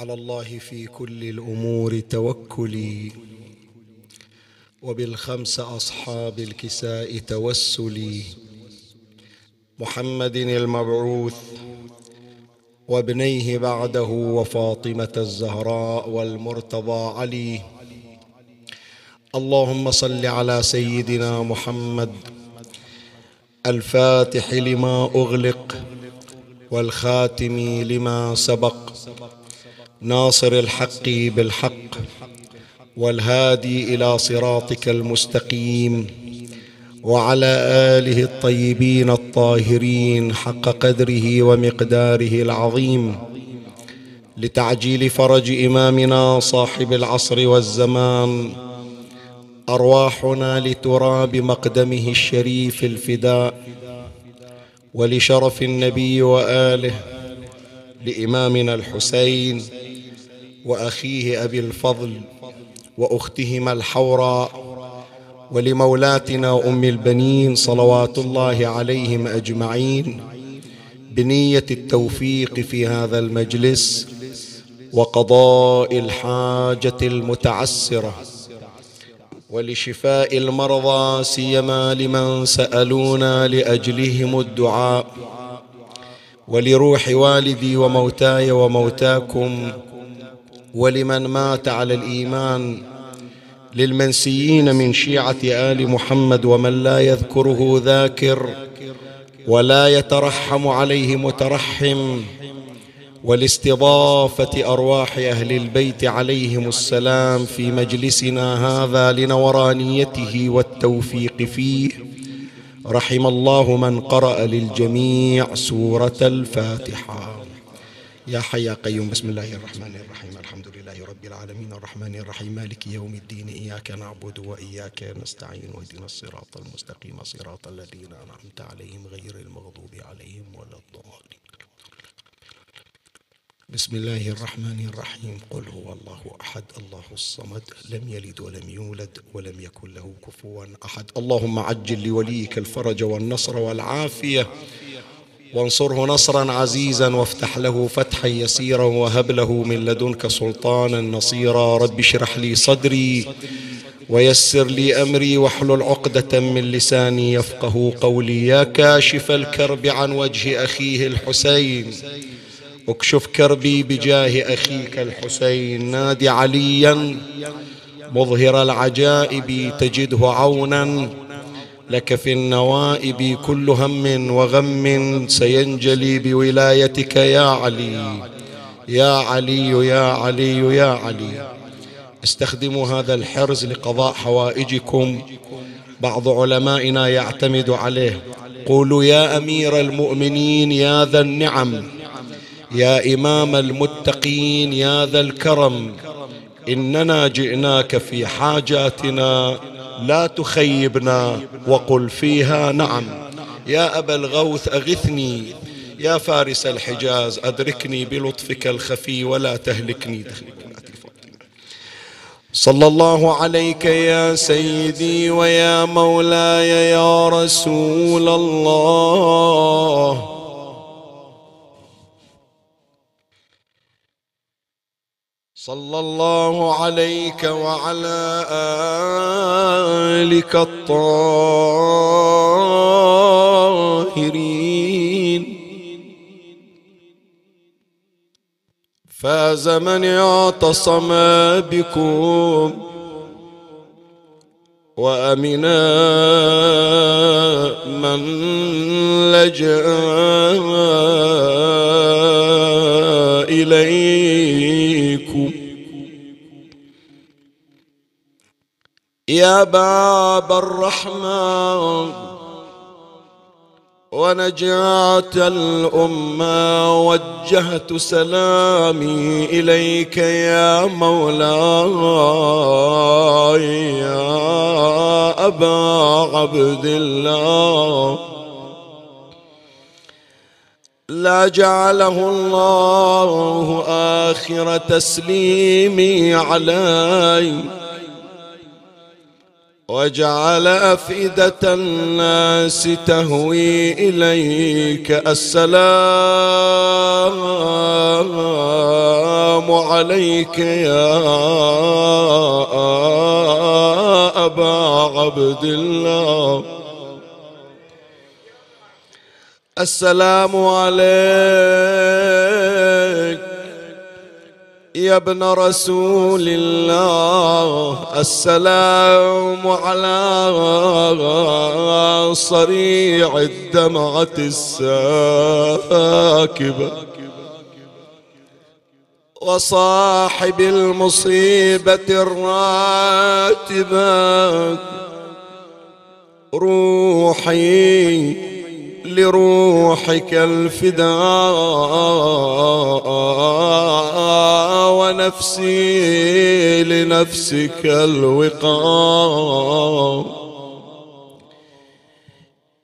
على الله في كل الأمور توكلي. وبالخمس أصحاب الكساء توسلي. محمد المبعوث وابنيه بعده وفاطمة الزهراء والمرتضى علي. اللهم صل على سيدنا محمد. الفاتح لما أغلق والخاتم لما سبق. ناصر الحق بالحق والهادي إلى صراطك المستقيم وعلى آله الطيبين الطاهرين حق قدره ومقداره العظيم لتعجيل فرج إمامنا صاحب العصر والزمان أرواحنا لتراب مقدمه الشريف الفداء ولشرف النبي وآله لإمامنا الحسين وأخيه أبي الفضل وأختهما الحوراء ولمولاتنا أم البنين صلوات الله عليهم أجمعين بنية التوفيق في هذا المجلس وقضاء الحاجة المتعسرة ولشفاء المرضى سيما لمن سألونا لأجلهم الدعاء ولروح والدي وموتاي وموتاكم ولمن مات على الإيمان للمنسيين من شيعة آل محمد ومن لا يذكره ذاكر ولا يترحم عليه مترحم ولاستضافه أرواح أهل البيت عليهم السلام في مجلسنا هذا لنورانيته والتوفيق فيه. رحم الله من قرأ للجميع سورة الفاتحة. يا حي يا قيوم بسم الله الرحمن الرحيم الحمد لله رب العالمين الرحمن الرحيم مالك يوم الدين إياك نعبد وإياك نستعين واهدنا الصراط المستقيم صراط الذين أنعمت عليهم غير المغضوب عليهم ولا الضالين. بسم الله الرحمن الرحيم قل هو الله أحد الله الصمد لم يلد ولم يولد ولم يكن له كفوا أحد. اللهم عجل لوليك الفرج والنصر والعافية. وانصره نصرا عزيزا وافتح له فتحا يسيرا وهب له من لدنك سلطانا نصيرا. رب اشرح لي صدري ويسر لي أمري واحلل عقدة من لساني يفقه قولي. يا كاشف الكرب عن وجه أخيه الحسين اكشف كربي بجاه أخيك الحسين. نادي عليا مظهر العجائب تجده عونا لك في النوائب كل هم وغم سينجلي بولايتك يا علي. يا علي يا علي يا علي. استخدموا هذا الحرز لقضاء حوائجكم. بعض علمائنا يعتمد عليه. قولوا يا أمير المؤمنين يا ذا النعم. يا إمام المتقين يا ذا الكرم. إننا جئناك في حاجاتنا لا تخيبنا وقل فيها نعم. يا أبا الغوث أغثني. يا فارس الحجاز أدركني بلطفك الخفي ولا تهلكني. صلى الله عليك يا سيدي ويا مولاي يا رسول الله. صلى الله عليك وعلى آلك الطاهرين. فاز من اعتصم بكم وأمنا من لجأ إليكم يا باب الرحمن ونجاة الأمة وجهت سلامي إليك يا مولاي يا أبا عبد الله. لا جعله الله آخر تسليمي علي. وجعل أفئدة الناس تهوي إليك. السلام عليك يا أبا عبد الله. السلام عليك يا ابن رسول الله السلام على صريع الدمعة الساكبة وصاحب المصيبة الراتبة روحي لروحك الفداء ونفسي لنفسك الوقاء.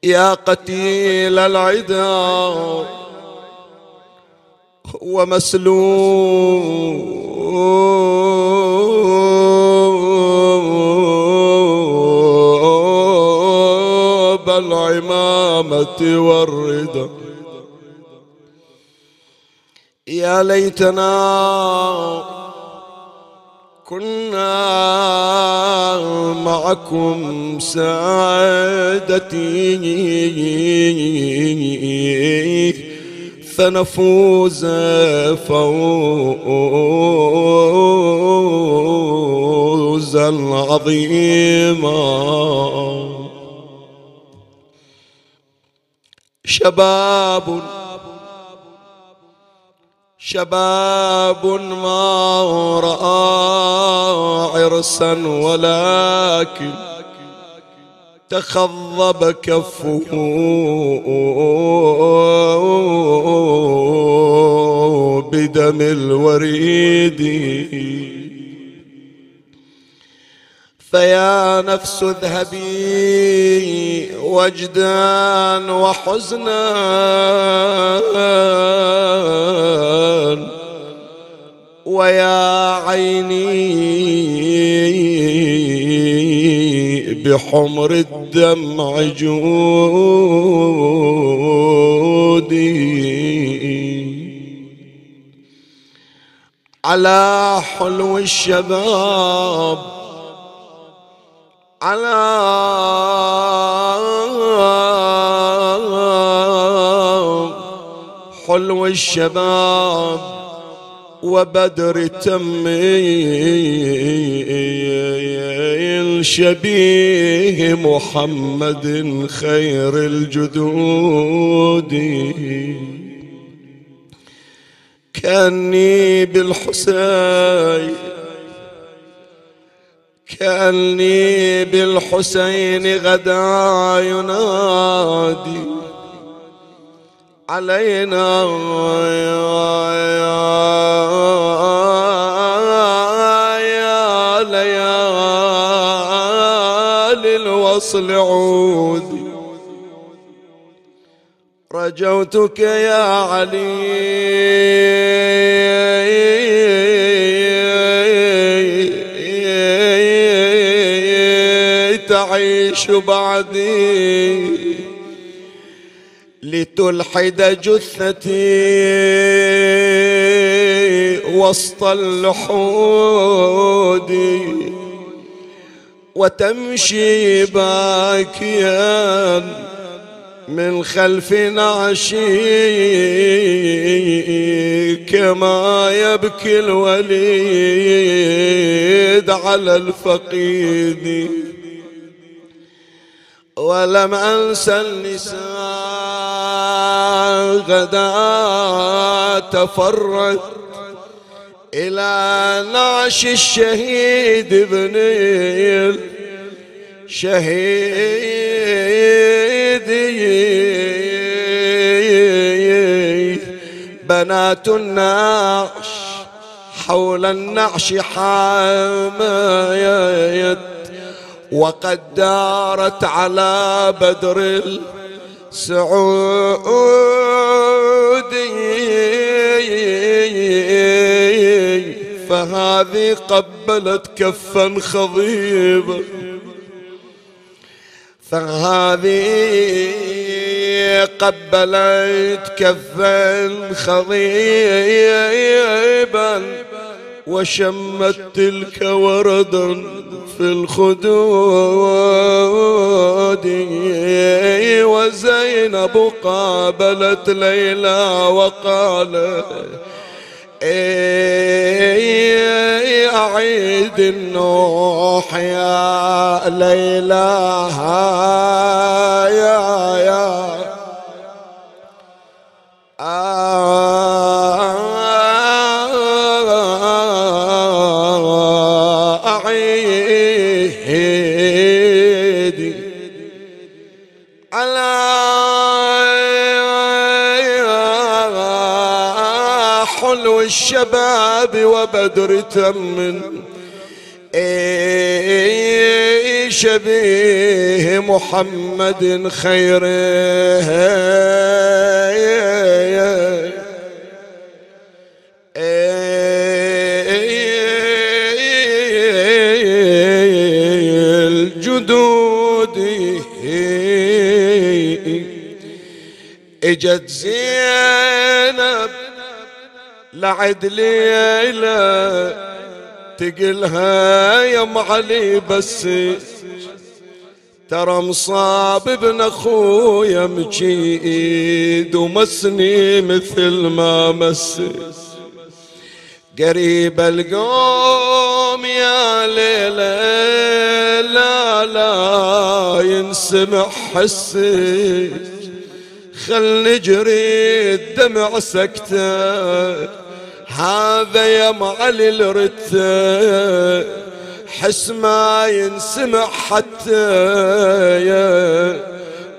يا قتيل العدا ومسلوب العمامة والردى يا ليتنا كنا معكم سعادتي فنفوز فوزا عظيما. شباب شباب ما رأى عرسا ولكن تخضب كفه بدم الوريد. فيا نفس اذهبي وجدا وحزنا. ويا عيني بحمر الدمع جودي. على حلو الشباب على حلو الشباب وبدر تمي شبيه محمد خير الجدود. كأني بالحسين كأني بالحسين غدا ينادي. علينا يا ليالي الوصل عودي رجوتك يا علي. بعدي لتلحد جثتي وسط اللحود وتمشي باكيا من خلف نعشي كما يبكي الوليد على الفقيد. ولم أنسى النساء غدا تفرد إلى نعش الشهيد ابن الشهيد بنات النعش حول النعش حمايت وقد دارت على بدر السعود. فهذه قبلت كفا خضيبا فهذه قبلت كفا خضيبا. وشمت تلك وردا في الخدود. وزينب قابلت ليلى وقالت أعيد النوح يا ليلى يا يا. أعيد الشباب وبدر تم اي شبيه محمد الجدود إجت زينب لعد ليلة تقلها يا أم علي بس. ترى مصاب ابن أخويا مجيد ومسني مثل ما مس. قريب القوم يا ليلة لا لا ينسمع حسي خل نجري الدمع سكتة. هذا يا معلي الرتة حس ما ينسمع حتى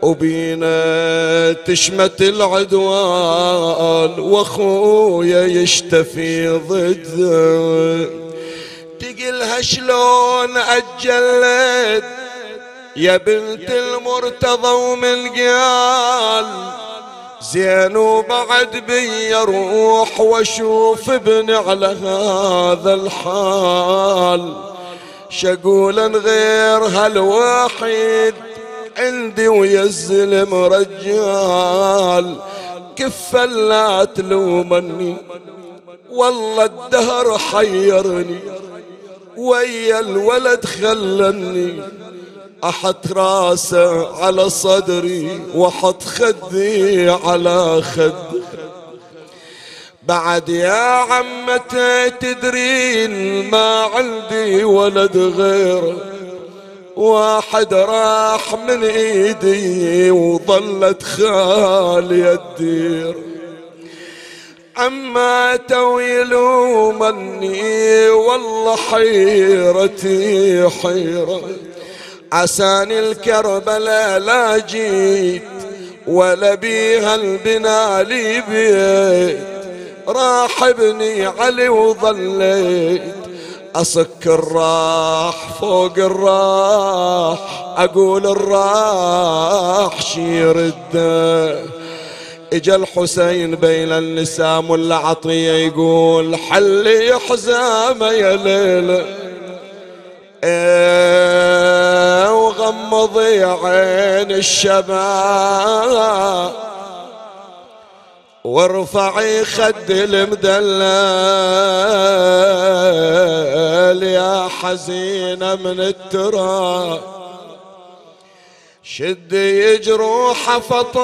وبينا تشمت العدوان وأخويا يشتفي ضده. تقلها شلون أجلت يا بنت المرتضى ومن قال زين وبعد بي أروح واشوف ابني على هذا الحال. شقولا غير هالوحيد عندي ويا الزلم رجال كفا لا تلومني والله الدهر حيرني ويا الولد خلني. أحط راسه على صدري وأحط خدي على خد بعد يا عمتي تدرين ما عندي ولد غيره واحد راح من إيدي وظلت خالي الدير. عما تويلوا مني والله حيرتي حيرة. عساني الكربلاء لا جيت ولا بيها البنا لي بيت. راح ابني علي وظليت. أصك الراح فوق الراح أقول الراح شيرده إجا الحسين بين اللسام والعطية يقول حلي حزامة يا ليله إيه وغمضي عين الشباب وارفعي خد المدلل يا حزينة من التراب. شدي جروح فطار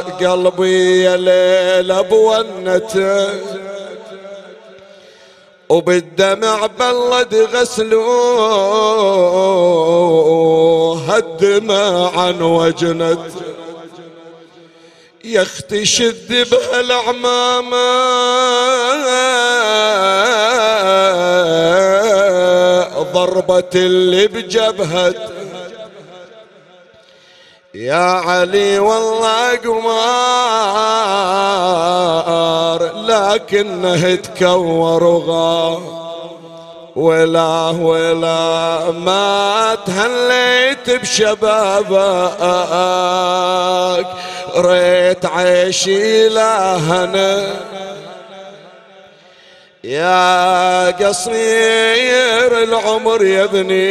قلبي يا ليل بونته وبالدمع بلد غسلوه الدمع عن وجنت يا أختي شد بهالعمامة ضربة اللي بجبهت يا علي والله قمار لكنه تكور وغار. ولا ولا ما تهليت بشبابك ريت عيشي لهنا يا قصير العمر يا ابني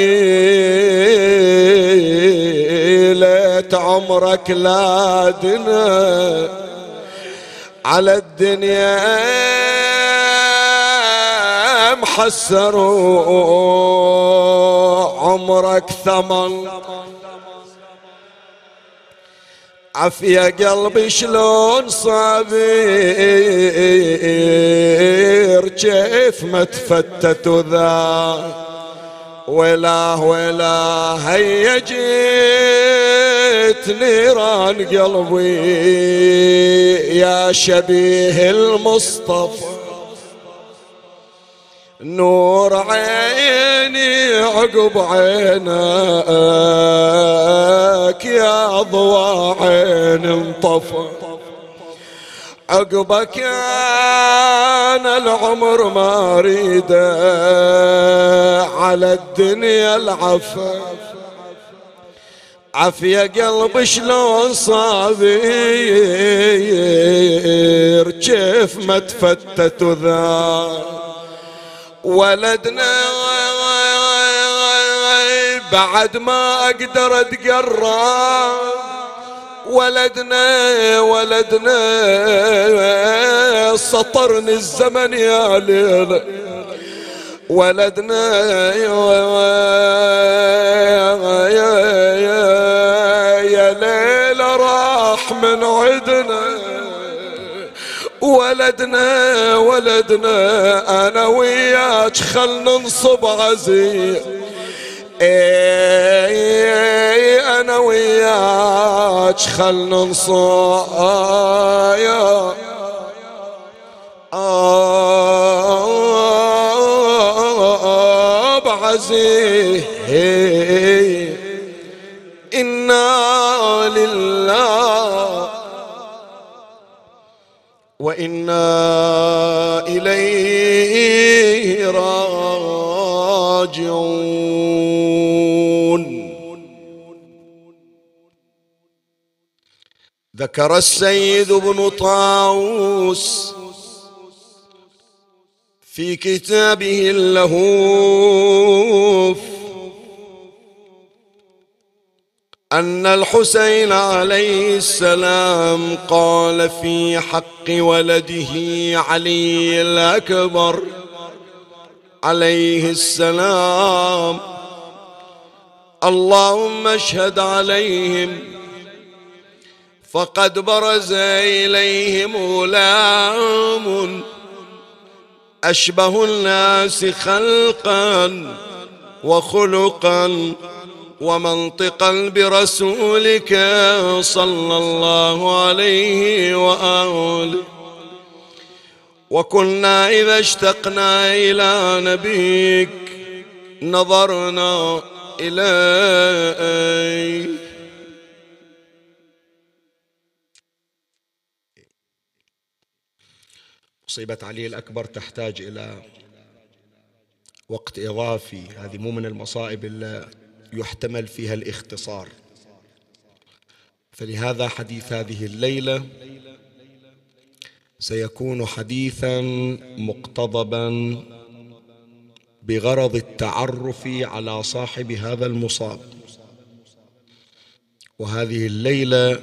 ليت عمرك لا دنا على الدنيا. محسروا عمرك ثمن. عفية قلبي شلون صابير؟ كيف ما تفتت ذا ولا ولا هيا جيت نيران قلبي يا شبيه المصطفى. نور عيني عقب عينك يا ضوى عين انطفى. عقبك كان العمر ما ريده على الدنيا العفا. عفية قلب شلون صابير كيف ما تفتت ذا ولدنا بعد ما أقدر اتقرب ولدنا ولدنا سطرني الزمن يا ليل. ولدنا يا ليل راح من عدنا. ولدنا ولدنا أنا وياك خل ننصب عزيز. اي أنا وياك خل ننصب. يا عزيز إنا لله وإنا إليه راجعون. ذكر السيد ابن طاووس في كتابه اللهوف أن الحسين عليه السلام قال في حق ولده علي الأكبر عليه السلام. اللهم اشهد عليهم. فقد برز إليهم غلام أشبه الناس خلقا وخلقا. ومنطقا برسولك صلى الله عليه وآله. وكنا إذا اشتقنا إلى نبيك نظرنا اليه مصيبة علي الأكبر تحتاج إلى وقت إضافي. هذه مو من المصائب الا يحتمل فيها الاختصار. فلهذا حديث هذه الليلة سيكون حديثا مقتضبا بغرض التعرف على صاحب هذا المصاب. وهذه الليلة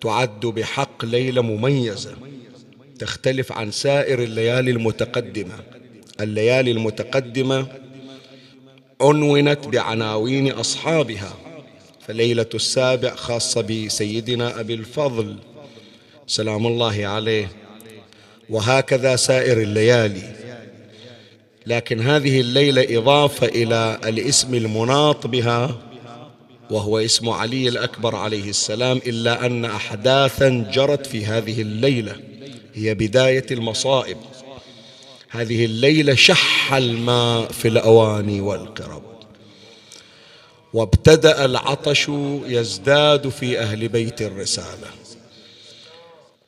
تعد بحق ليلة مميزة تختلف عن سائر الليالي المتقدمة. الليالي المتقدمة عنونت بعناوين أصحابها فليلة السابع خاصة بسيدنا أبي الفضل سلام الله عليه. وهكذا سائر الليالي. لكن هذه الليلة إضافة إلى الاسم المناط بها وهو اسم علي الأكبر عليه السلام إلا أن أحداثا جرت في هذه الليلة هي بداية المصائب. هذه الليلة شح الماء في الأواني والقرب. وابتدأ العطش يزداد في أهل بيت الرسالة.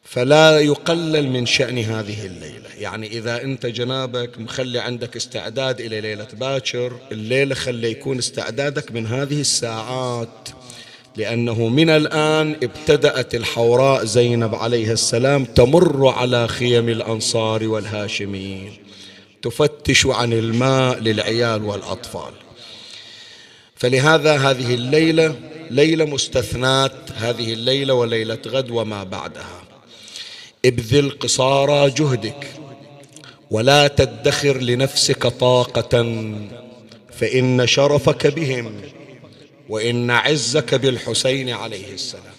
فلا يقلل من شأن هذه الليلة. يعني إذا أنت جنابك مخلي عندك استعداد إلى ليلة باكر الليلة خلي يكون استعدادك من هذه الساعات. لأنه من الآن ابتدأت الحوراء زينب عليه السلام تمر على خيم الأنصار والهاشميين تفتش عن الماء للعيال والأطفال. فلهذا هذه الليلة ليلة مستثنات هذه الليلة وليلة غد وما بعدها. ابذل قصارى جهدك ولا تدخر لنفسك طاقة فإن شرفك بهم. وإن عزك بالحسين عليه السلام.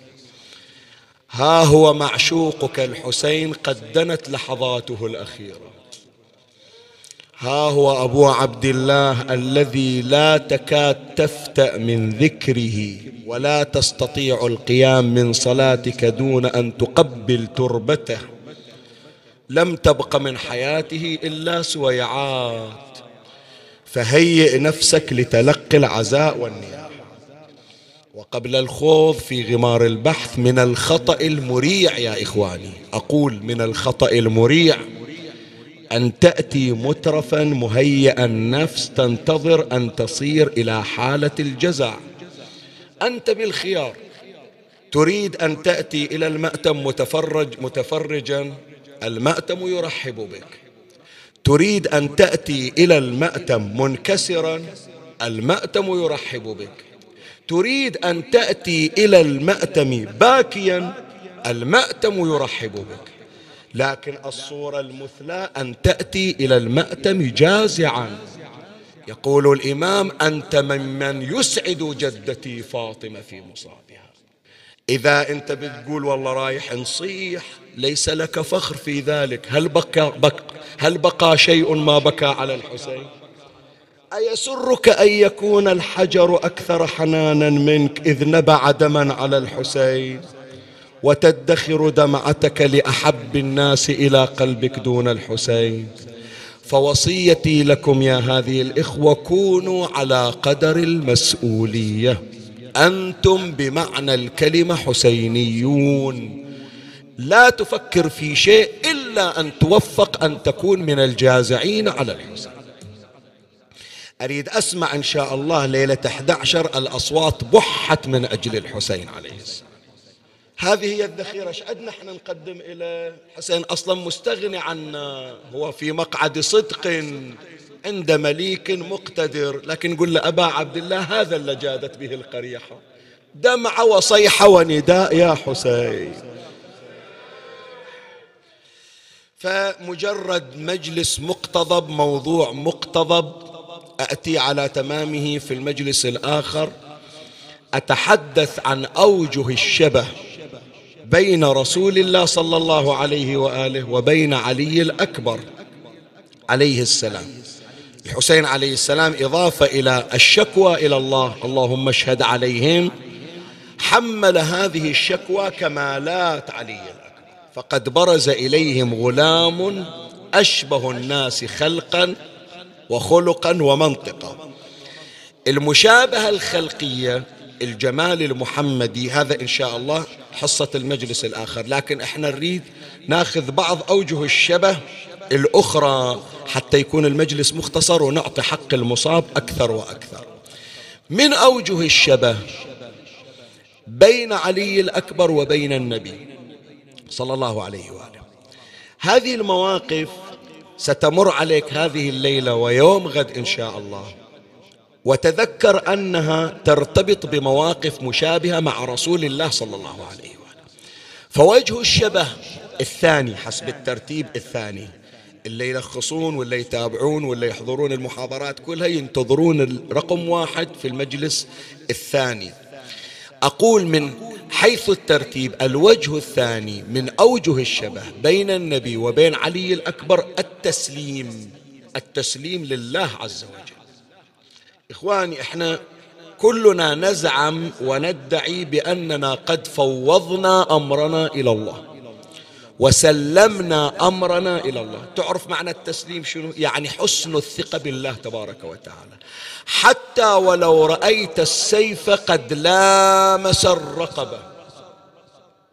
ها هو معشوقك الحسين قد دنت لحظاته الأخيرة. ها هو أبو عبد الله الذي لا تكاد تفتأ من ذكره ولا تستطيع القيام من صلاتك دون أن تقبل تربته. لم تبق من حياته إلا سويعات فهيئ نفسك لتلقي العزاء والنياحة وقبل الخوض في غمار البحث من الخطأ المريع يا إخواني. أقول من الخطأ المريع أن تأتي مترفا مهيئ النفس تنتظر أن تصير إلى حالة الجزع أنت بالخيار. تريد أن تأتي إلى المأتم متفرج متفرجا. المأتم يرحب بك. تريد أن تأتي إلى المأتم منكسرا. المأتم يرحب بك. تريد أن تأتي إلى المأتم باكيا المأتم يرحب بك لكن الصورة المثلى أن تأتي إلى المأتم جازعا. يقول الإمام أنت ممن يسعد جدتي فاطمة في مصابها. إذا أنت بتقول والله رايح نصيح ليس لك فخر في ذلك. هل بقى, بق هل بقى شيء ما بكى على الحسين؟ أيسرك أن يكون الحجر أكثر حنانا منك إذ نبع دما على الحسين وتدخر دمعتك لأحب الناس إلى قلبك دون الحسين فوصيتي لكم يا هذه الإخوة كونوا على قدر المسؤولية أنتم بمعنى الكلمة حسينيون لا تفكر في شيء إلا أن توفق أن تكون من الجازعين على الحسين أريد أسمع إن شاء الله ليلة 11 الأصوات بحت من أجل الحسين عليه السلام. هذه هي الذخيرة. شعد نحن نقدم إلى حسين؟ أصلا مستغني عنا. هو في مقعد صدق عند مليك مقتدر. لكن نقول له أبا عبد الله هذا اللي جادت به القريحة. دمع وصيحة ونداء يا حسين. فمجرد مجلس مقتضب موضوع مقتضب أتي على تمامه في المجلس الآخر أتحدث عن أوجه الشبه بين رسول الله صلى الله عليه وآله وبين علي الأكبر عليه السلام. الحسين عليه السلام إضافة إلى الشكوى إلى الله اللهم اشهد عليهم حمل هذه الشكوى كمالات علي الأكبر. فقد برز إليهم غلام أشبه الناس خلقا وخلقا ومنطقا. المشابهة الخلقية الجمال المحمدي هذا إن شاء الله حصة المجلس الآخر. لكن إحنا نريد ناخذ بعض أوجه الشبه الأخرى حتى يكون المجلس مختصر ونعطي حق المصاب أكثر وأكثر. من أوجه الشبه بين علي الأكبر وبين النبي صلى الله عليه وآله. هذه المواقف ستمر عليك هذه الليلة ويوم غد إن شاء الله. وتذكر أنها ترتبط بمواقف مشابهة مع رسول الله صلى الله عليه وسلم. فوجه الشبه الثاني حسب الترتيب الثاني. اللي يلخصون واللي يتابعون واللي يحضرون المحاضرات كلها ينتظرون الرقم واحد في المجلس الثاني. أقول من حيث الترتيب الوجه الثاني من أوجه الشبه بين النبي وبين علي الأكبر التسليم التسليم لله عز وجل. إخواني إحنا كلنا نزعم وندعي بأننا قد فوضنا أمرنا إلى الله. وسلمنا أمرنا إلى الله. تعرف معنى التسليم شنو؟ يعني حسن الثقة بالله تبارك وتعالى. حتى ولو رأيت السيف قد لامس الرقبة.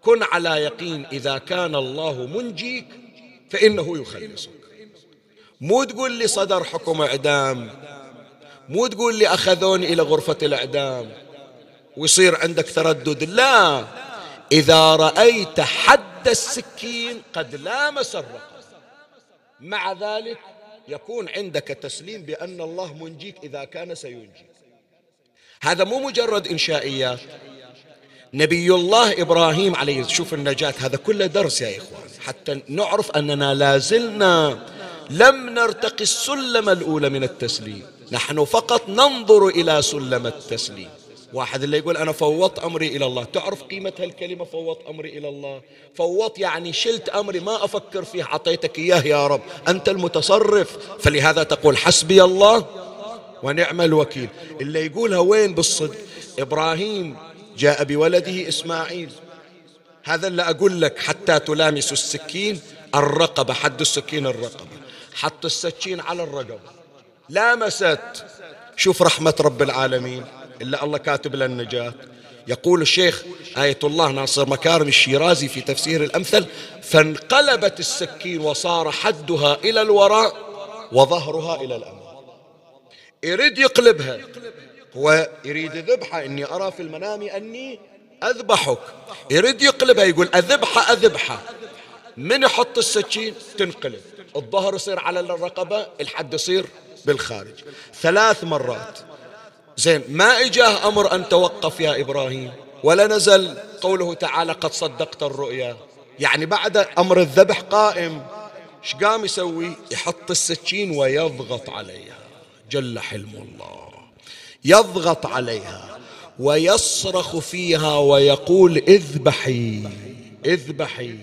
كن على يقين إذا كان الله منجيك فإنه يخلصك. مو تقول لي صدر حكم إعدام. مو تقول لي أخذوني إلى غرفة الإعدام. ويصير عندك تردد. لا. إذا رأيت حد السكين قد لامس الرقبة مع ذلك يكون عندك تسليم بأن الله منجيك إذا كان سينجيك. هذا مو مجرد إنشائيات. نبي الله إبراهيم عليه شوف النجاة هذا كله درس يا إخوان. حتى نعرف أننا لازلنا لم نرتقي السلم الأولى من التسليم. نحن فقط ننظر إلى سلم التسليم. واحد اللي يقول أنا فوضت أمري إلى الله. تعرف قيمة هالكلمة فوضت أمري إلى الله؟ فوضت يعني شلت أمري ما أفكر فيه عطيتك إياه يا رب. أنت المتصرف. فلهذا تقول حسبي الله ونعم الوكيل. اللي يقولها وين بالصدق؟ إبراهيم جاء بولده إسماعيل. هذا اللي أقول لك حتى تلامس السكين الرقبة حد السكين الرقبة. حط السكين على الرقبة. لامست. شوف رحمة رب العالمين. إلا الله كاتب لنا النجاة. يقول الشيخ آية الله ناصر مكارم الشيرازي في تفسير الأمثل فانقلبت السكين وصار حدها إلى الوراء وظهرها إلى الأمام. يريد يقلبها. هو يريد ذبحه إني أرى في المنام أني أذبحك. يريد يقلبها يقول أذبحه أذبحه. من يحط السكين؟ تنقلب. الظهر يصير على الرقبة الحد يصير بالخارج. ثلاث مرات. زين ما إجاه أمر أن توقف يا إبراهيم؟ ولا نزل قوله تعالى قد صدقت الرؤيا. يعني بعد أمر الذبح قائم إيش قام يسوي؟ يحط السكين ويضغط عليها. جل حلم الله. يضغط عليها ويصرخ فيها ويقول اذبحي اذبحي.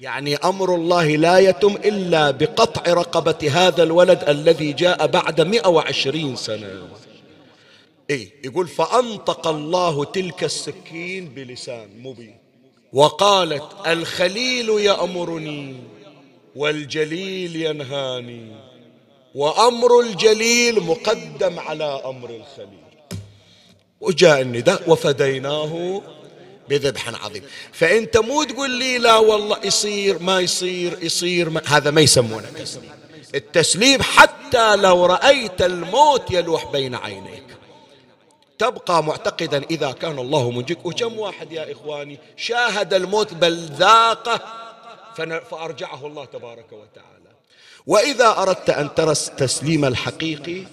يعني أمر الله لا يتم إلا بقطع رقبة هذا الولد الذي جاء بعد 120 سنة. اي يقول فأنطق الله تلك السكين بلسان مبين. وقالت الخليل يأمرني والجليل ينهاني وأمر الجليل مقدم على أمر الخليل. وجاء النداء وفديناه بذبح عظيم. فأنت مو تقول لي لا والله يصير ما يصير يصير ما هذا ما يسمونه تسليم. التسليم حتى لو رأيت الموت يلوح بين عينيك تبقى معتقدا إذا كان الله منجيك. وكم واحد يا إخواني شاهد الموت بل ذاقه فأرجعه الله تبارك وتعالى. وإذا أردت أن ترى التسليم الحقيقي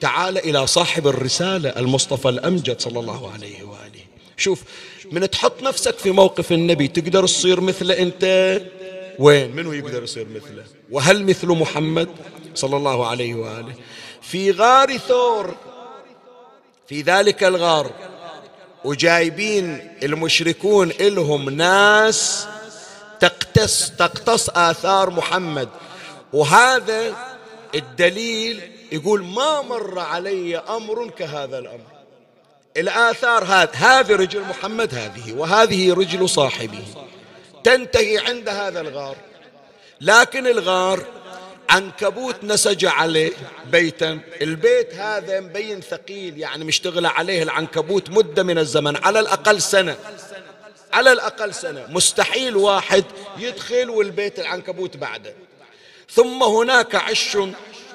تعال إلى صاحب الرسالة المصطفى الأمجد صلى الله عليه وآله. شوف من تحط نفسك في موقف النبي تقدر تصير مثله أنت؟ وين؟ منو يقدر يصير مثله؟ وهل مثل محمد صلى الله عليه وآله؟ في غار ثور في ذلك الغار وجايبين المشركون إلهم ناس تقتص تقتص آثار محمد. وهذا الدليل يقول ما مر علي أمر كهذا الأمر. الآثار هذه هذه رجل محمد هذه وهذه رجل صاحبه. تنتهي عند هذا الغار. لكن الغار عنكبوت نسج عليه بيتا. البيت هذا مبين ثقيل يعني مشتغل عليه العنكبوت مدة من الزمن على الأقل سنة. على الأقل سنة. مستحيل واحد يدخل والبيت العنكبوت بعده. ثم هناك عش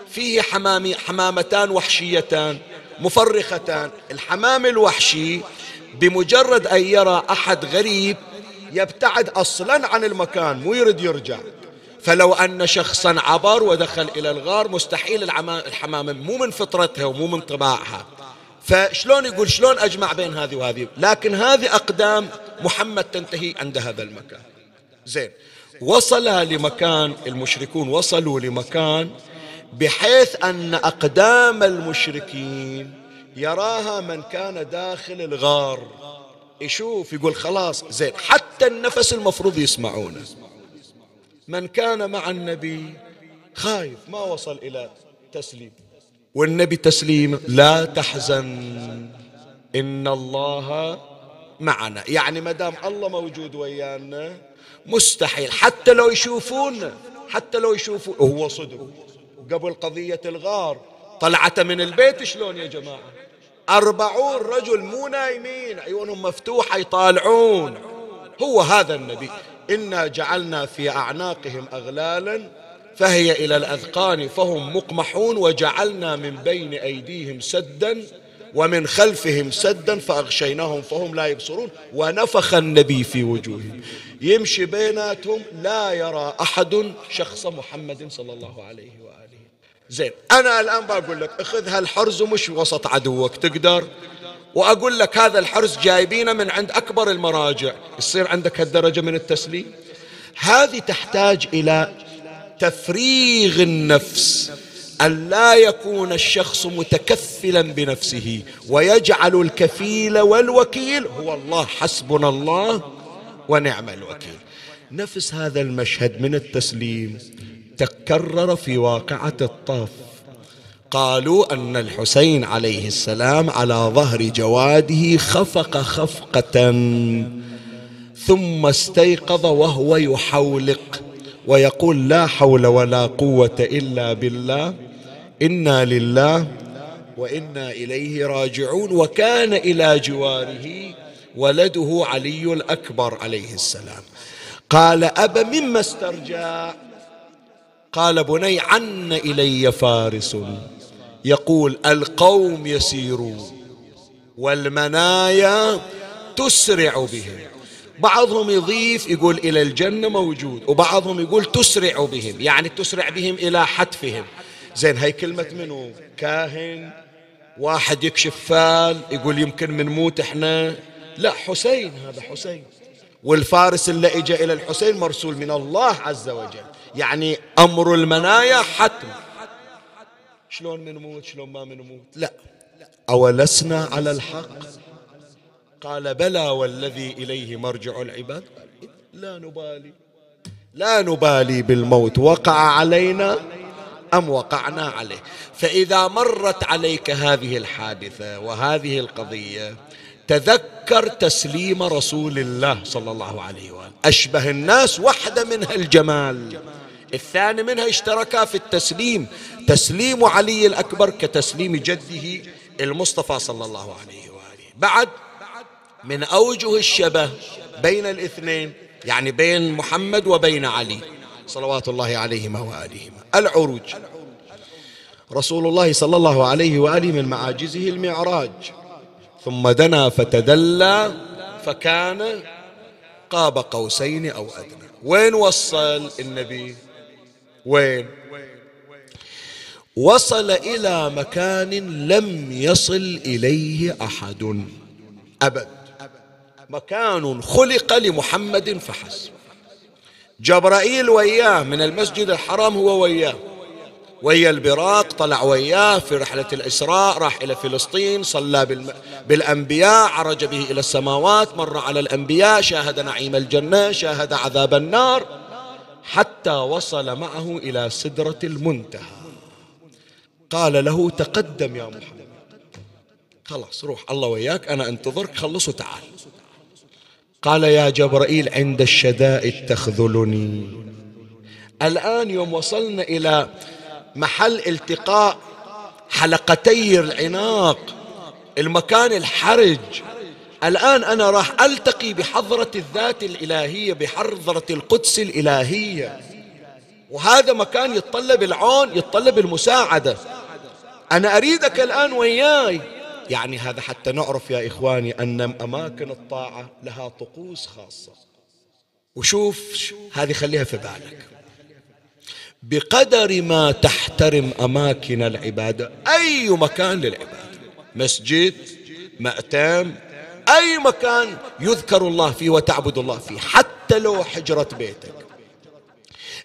فيه حمامي حمامتان وحشيتان مفرختان. الحمام الوحشي بمجرد أن يرى أحد غريب يبتعد أصلا عن المكان مو يريد يرجع. فلو أن شخصا عبر ودخل إلى الغار مستحيل الحمامة مو من فطرتها ومو من طباعها. فشلون يقول شلون أجمع بين هذه وهذه؟ لكن هذه أقدام محمد تنتهي عند هذا المكان. زين. وصل لمكان المشركون وصلوا لمكان بحيث أن أقدام المشركين يراها من كان داخل الغار. يشوف يقول خلاص زين. حتى النفس المفروض يسمعونه. من كان مع النبي خايف. ما وصل إلى تسليم. والنبي تسليم لا تحزن. إن الله معنا. يعني ما دام الله موجود ويانا مستحيل. حتى لو يشوفون حتى لو يشوفون. هو صدق. قبل قضية الغار طلعت من البيت شلون يا جماعة؟ أربعون رجل مو نايمين. عيونهم مفتوحة يطالعون. هو هذا النبي. إنا جعلنا في أعناقهم أغلالا فهي إلى الأذقان فهم مقمحون وجعلنا من بين أيديهم سدا ومن خلفهم سدا فأغشيناهم فهم لا يبصرون ونفخ النبي في وجوههم. يمشي بيناتهم لا يرى أحد شخص محمد صلى الله عليه وآله. زين أنا الآن بقول لك أخذ هالحرز ومش وسط عدوك تقدر؟ وأقول لك هذا الحرز جايبينه من عند أكبر المراجع. يصير عندك هالدرجة من التسليم؟ هذه تحتاج إلى تفريغ النفس. أن لا يكون الشخص متكفلا بنفسه. ويجعل الكفيل والوكيل هو الله حسبنا الله ونعم الوكيل. نفس هذا المشهد من التسليم. تكرر في واقعة الطاف. قالوا أن الحسين عليه السلام على ظهر جواده خفق خفقة ثم استيقظ وهو يحولق ويقول لا حول ولا قوة إلا بالله إنا لله وإنا إليه راجعون. وكان إلى جواره ولده علي الأكبر عليه السلام. قال أبا مما استرجع قال بني عن إلي فارس. يقول القوم يسيرون والمنايا تسرع بهم. بعضهم يضيف يقول إلى الجنة موجود وبعضهم يقول تسرع بهم يعني تسرع بهم إلى حتفهم. زين هاي كلمة منو؟ كاهن واحد يكشف فال يقول يمكن من موت إحنا. لا حسين هذا حسين. والفارس اللي اجى إلى الحسين مرسول من الله عز وجل يعني أمر المنايا حتم. شلون منموت شلون ما منموت لا. أولسنا على الحق؟ قال بلى والذي إليه مرجع العباد. لا نبالي. لا نبالي بالموت. وقع علينا أم وقعنا عليه؟ فإذا مرت عليك هذه الحادثة وهذه القضية تذكر تسليم رسول الله صلى الله عليه وآله. أشبه الناس واحدة منها الجمال. الثاني منها اشتركا في التسليم. تسليم علي الأكبر كتسليم جده المصطفى صلى الله عليه وآله. بعد من أوجه الشبه بين الاثنين يعني بين محمد وبين علي صلوات الله عليهما وآلهما. العروج. رسول الله صلى الله عليه وآله من معاجزه المعراج. ثم دنا فتدلى فكان قاب قوسين أو أدنى. وين وصل النبي؟ وين؟ وصل إلى مكان لم يصل إليه أحد. أبد. مكان خلق لمحمد فحسب. جبرائيل وياه من المسجد الحرام هو وياه ويا البراق طلع وياه في رحلة الإسراء راح إلى فلسطين صلى بالأنبياء عرج به إلى السماوات مر على الأنبياء شاهد نعيم الجنة شاهد عذاب النار. حتى وصل معه إلى سدرة المنتهى. قال له تقدم يا محمد. خلاص روح الله وياك أنا أنتظرك خلص وتعال. قال يا جبرائيل عند الشدائد تخذلني. الآن يوم وصلنا إلى محل التقاء حلقتي العناق المكان الحرج. الآن أنا راح ألتقي بحضرة الذات الإلهية بحضرة القدس الإلهية. وهذا مكان يتطلب العون يتطلب المساعدة. أنا أريدك الآن وياي. يعني هذا حتى نعرف يا إخواني أن أماكن الطاعة لها طقوس خاصة. وشوف هذه خليها في بالك. بقدر ما تحترم أماكن العبادة أي مكان للعبادة. مسجد مأتم أي مكان يذكر الله فيه وتعبد الله فيه حتى لو حجرة بيتك.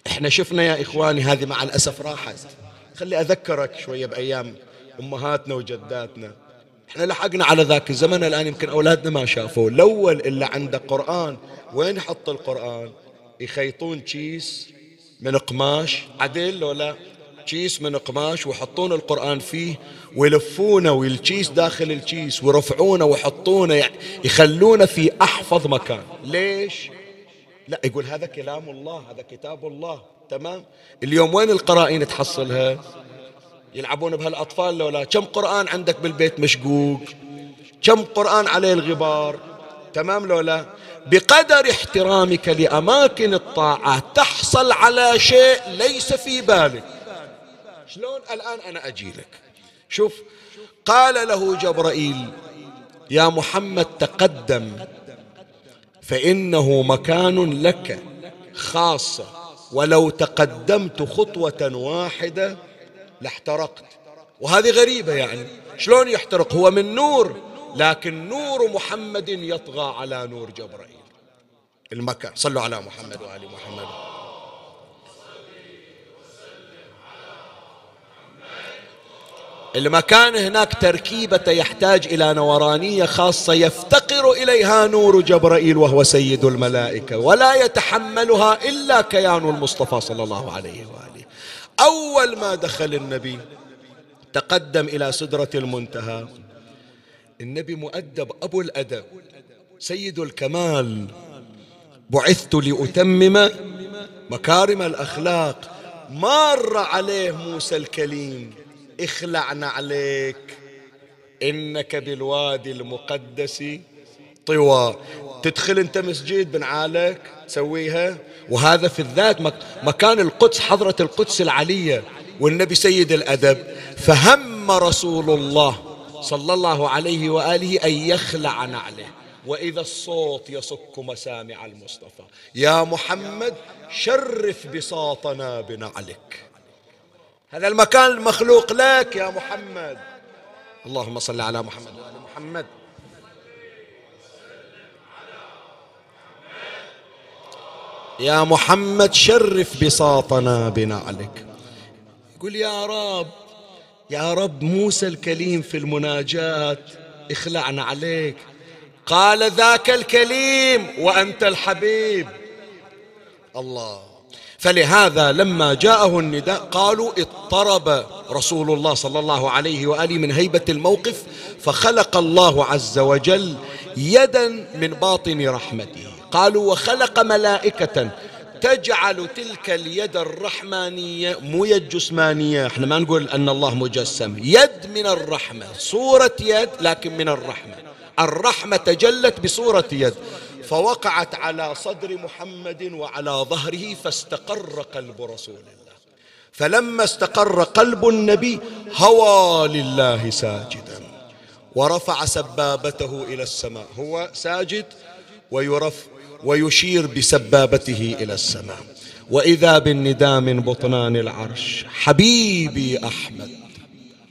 إحنا شفنا يا إخواني هذه مع الأسف راحت. خلي أذكرك شوية بأيام أمهاتنا وجداتنا. إحنا لحقنا على ذاك الزمن الآن يمكن أولادنا ما شافوه. الأول اللي عنده قرآن وين يحط القرآن؟ يخيطون كيس من قماش. عدل لو لا كيس من قماش ويحطون القرآن فيه ويلفونه والكيس داخل الكيس ويرفعونه ويحطونه يعني يخلونه في أحفظ مكان. ليش؟ لا يقول هذا كلام الله هذا كتاب الله. تمام؟ اليوم وين القرائن تحصلها؟ يلعبون بهالأطفال لو لا كم قرآن عندك بالبيت مشقوق؟ كم قرآن عليه الغبار؟ تمام لو لا بقدر احترامك لأماكن الطاعة تحصل على شيء ليس في بالك. شلون الآن أنا أجي لك؟ شوف قال له جبرائيل يا محمد تقدم فإنه مكان لك خاصة ولو تقدمت خطوة واحدة لاحترقت. وهذه غريبة يعني. شلون يحترق؟ هو من نور لكن نور محمد يطغى على نور جبرائيل. المكان صلوا على محمد وآل محمد. المكان هناك تركيبة يحتاج إلى نورانية خاصة يفتقر إليها نور جبرائيل وهو سيد الملائكة ولا يتحملها إلا كيان المصطفى صلى الله عليه وآله. أول ما دخل النبي تقدم إلى سدرة المنتهى. النبي مؤدب أبو الأدب سيد الكمال. بعثت لأتمم مكارم الأخلاق. مر عليه موسى الكليم. إخلعنا عليك. إنك بالوادي المقدس طوى. تدخل أنت مسجد بنعالك تسويها. وهذا في الذات مكان القدس حضرة القدس العلية والنبي سيد الأدب. فهم رسول الله صلى الله عليه وآله أن يخلع نعله وإذا الصوت يصك مسامع المصطفى. يا محمد شرف بساطنا بنعلك. هذا المكان المخلوق لك يا محمد. اللهم صل على محمد وآل محمد. يا محمد شرف بساطنا بنعلك. يقول يا رب يا رب موسى الكليم في المناجاة اخلعنا عليك. قال ذاك الكليم وأنت الحبيب. الله. فلهذا لما جاءه النداء قالوا اضطرب رسول الله صلى الله عليه وآله من هيبة الموقف فخلق الله عز وجل يدا من باطن رحمته. قالوا وخلق ملائكة تجعل تلك اليد الرحمانية مو يد جسمانية. إحنا ما نقول أن الله مجسم. يد من الرحمة صورة يد لكن من الرحمة. الرحمة تجلت بصورة يد. فوقعت على صدر محمد وعلى ظهره فاستقر قلب رسول الله. فلما استقر قلب النبي هوى لله ساجدا. ورفع سبابته إلى السماء. هو ساجد ويرف ويشير بسبابته إلى السماء. وإذا بالنداء من بطنان العرش حبيبي أحمد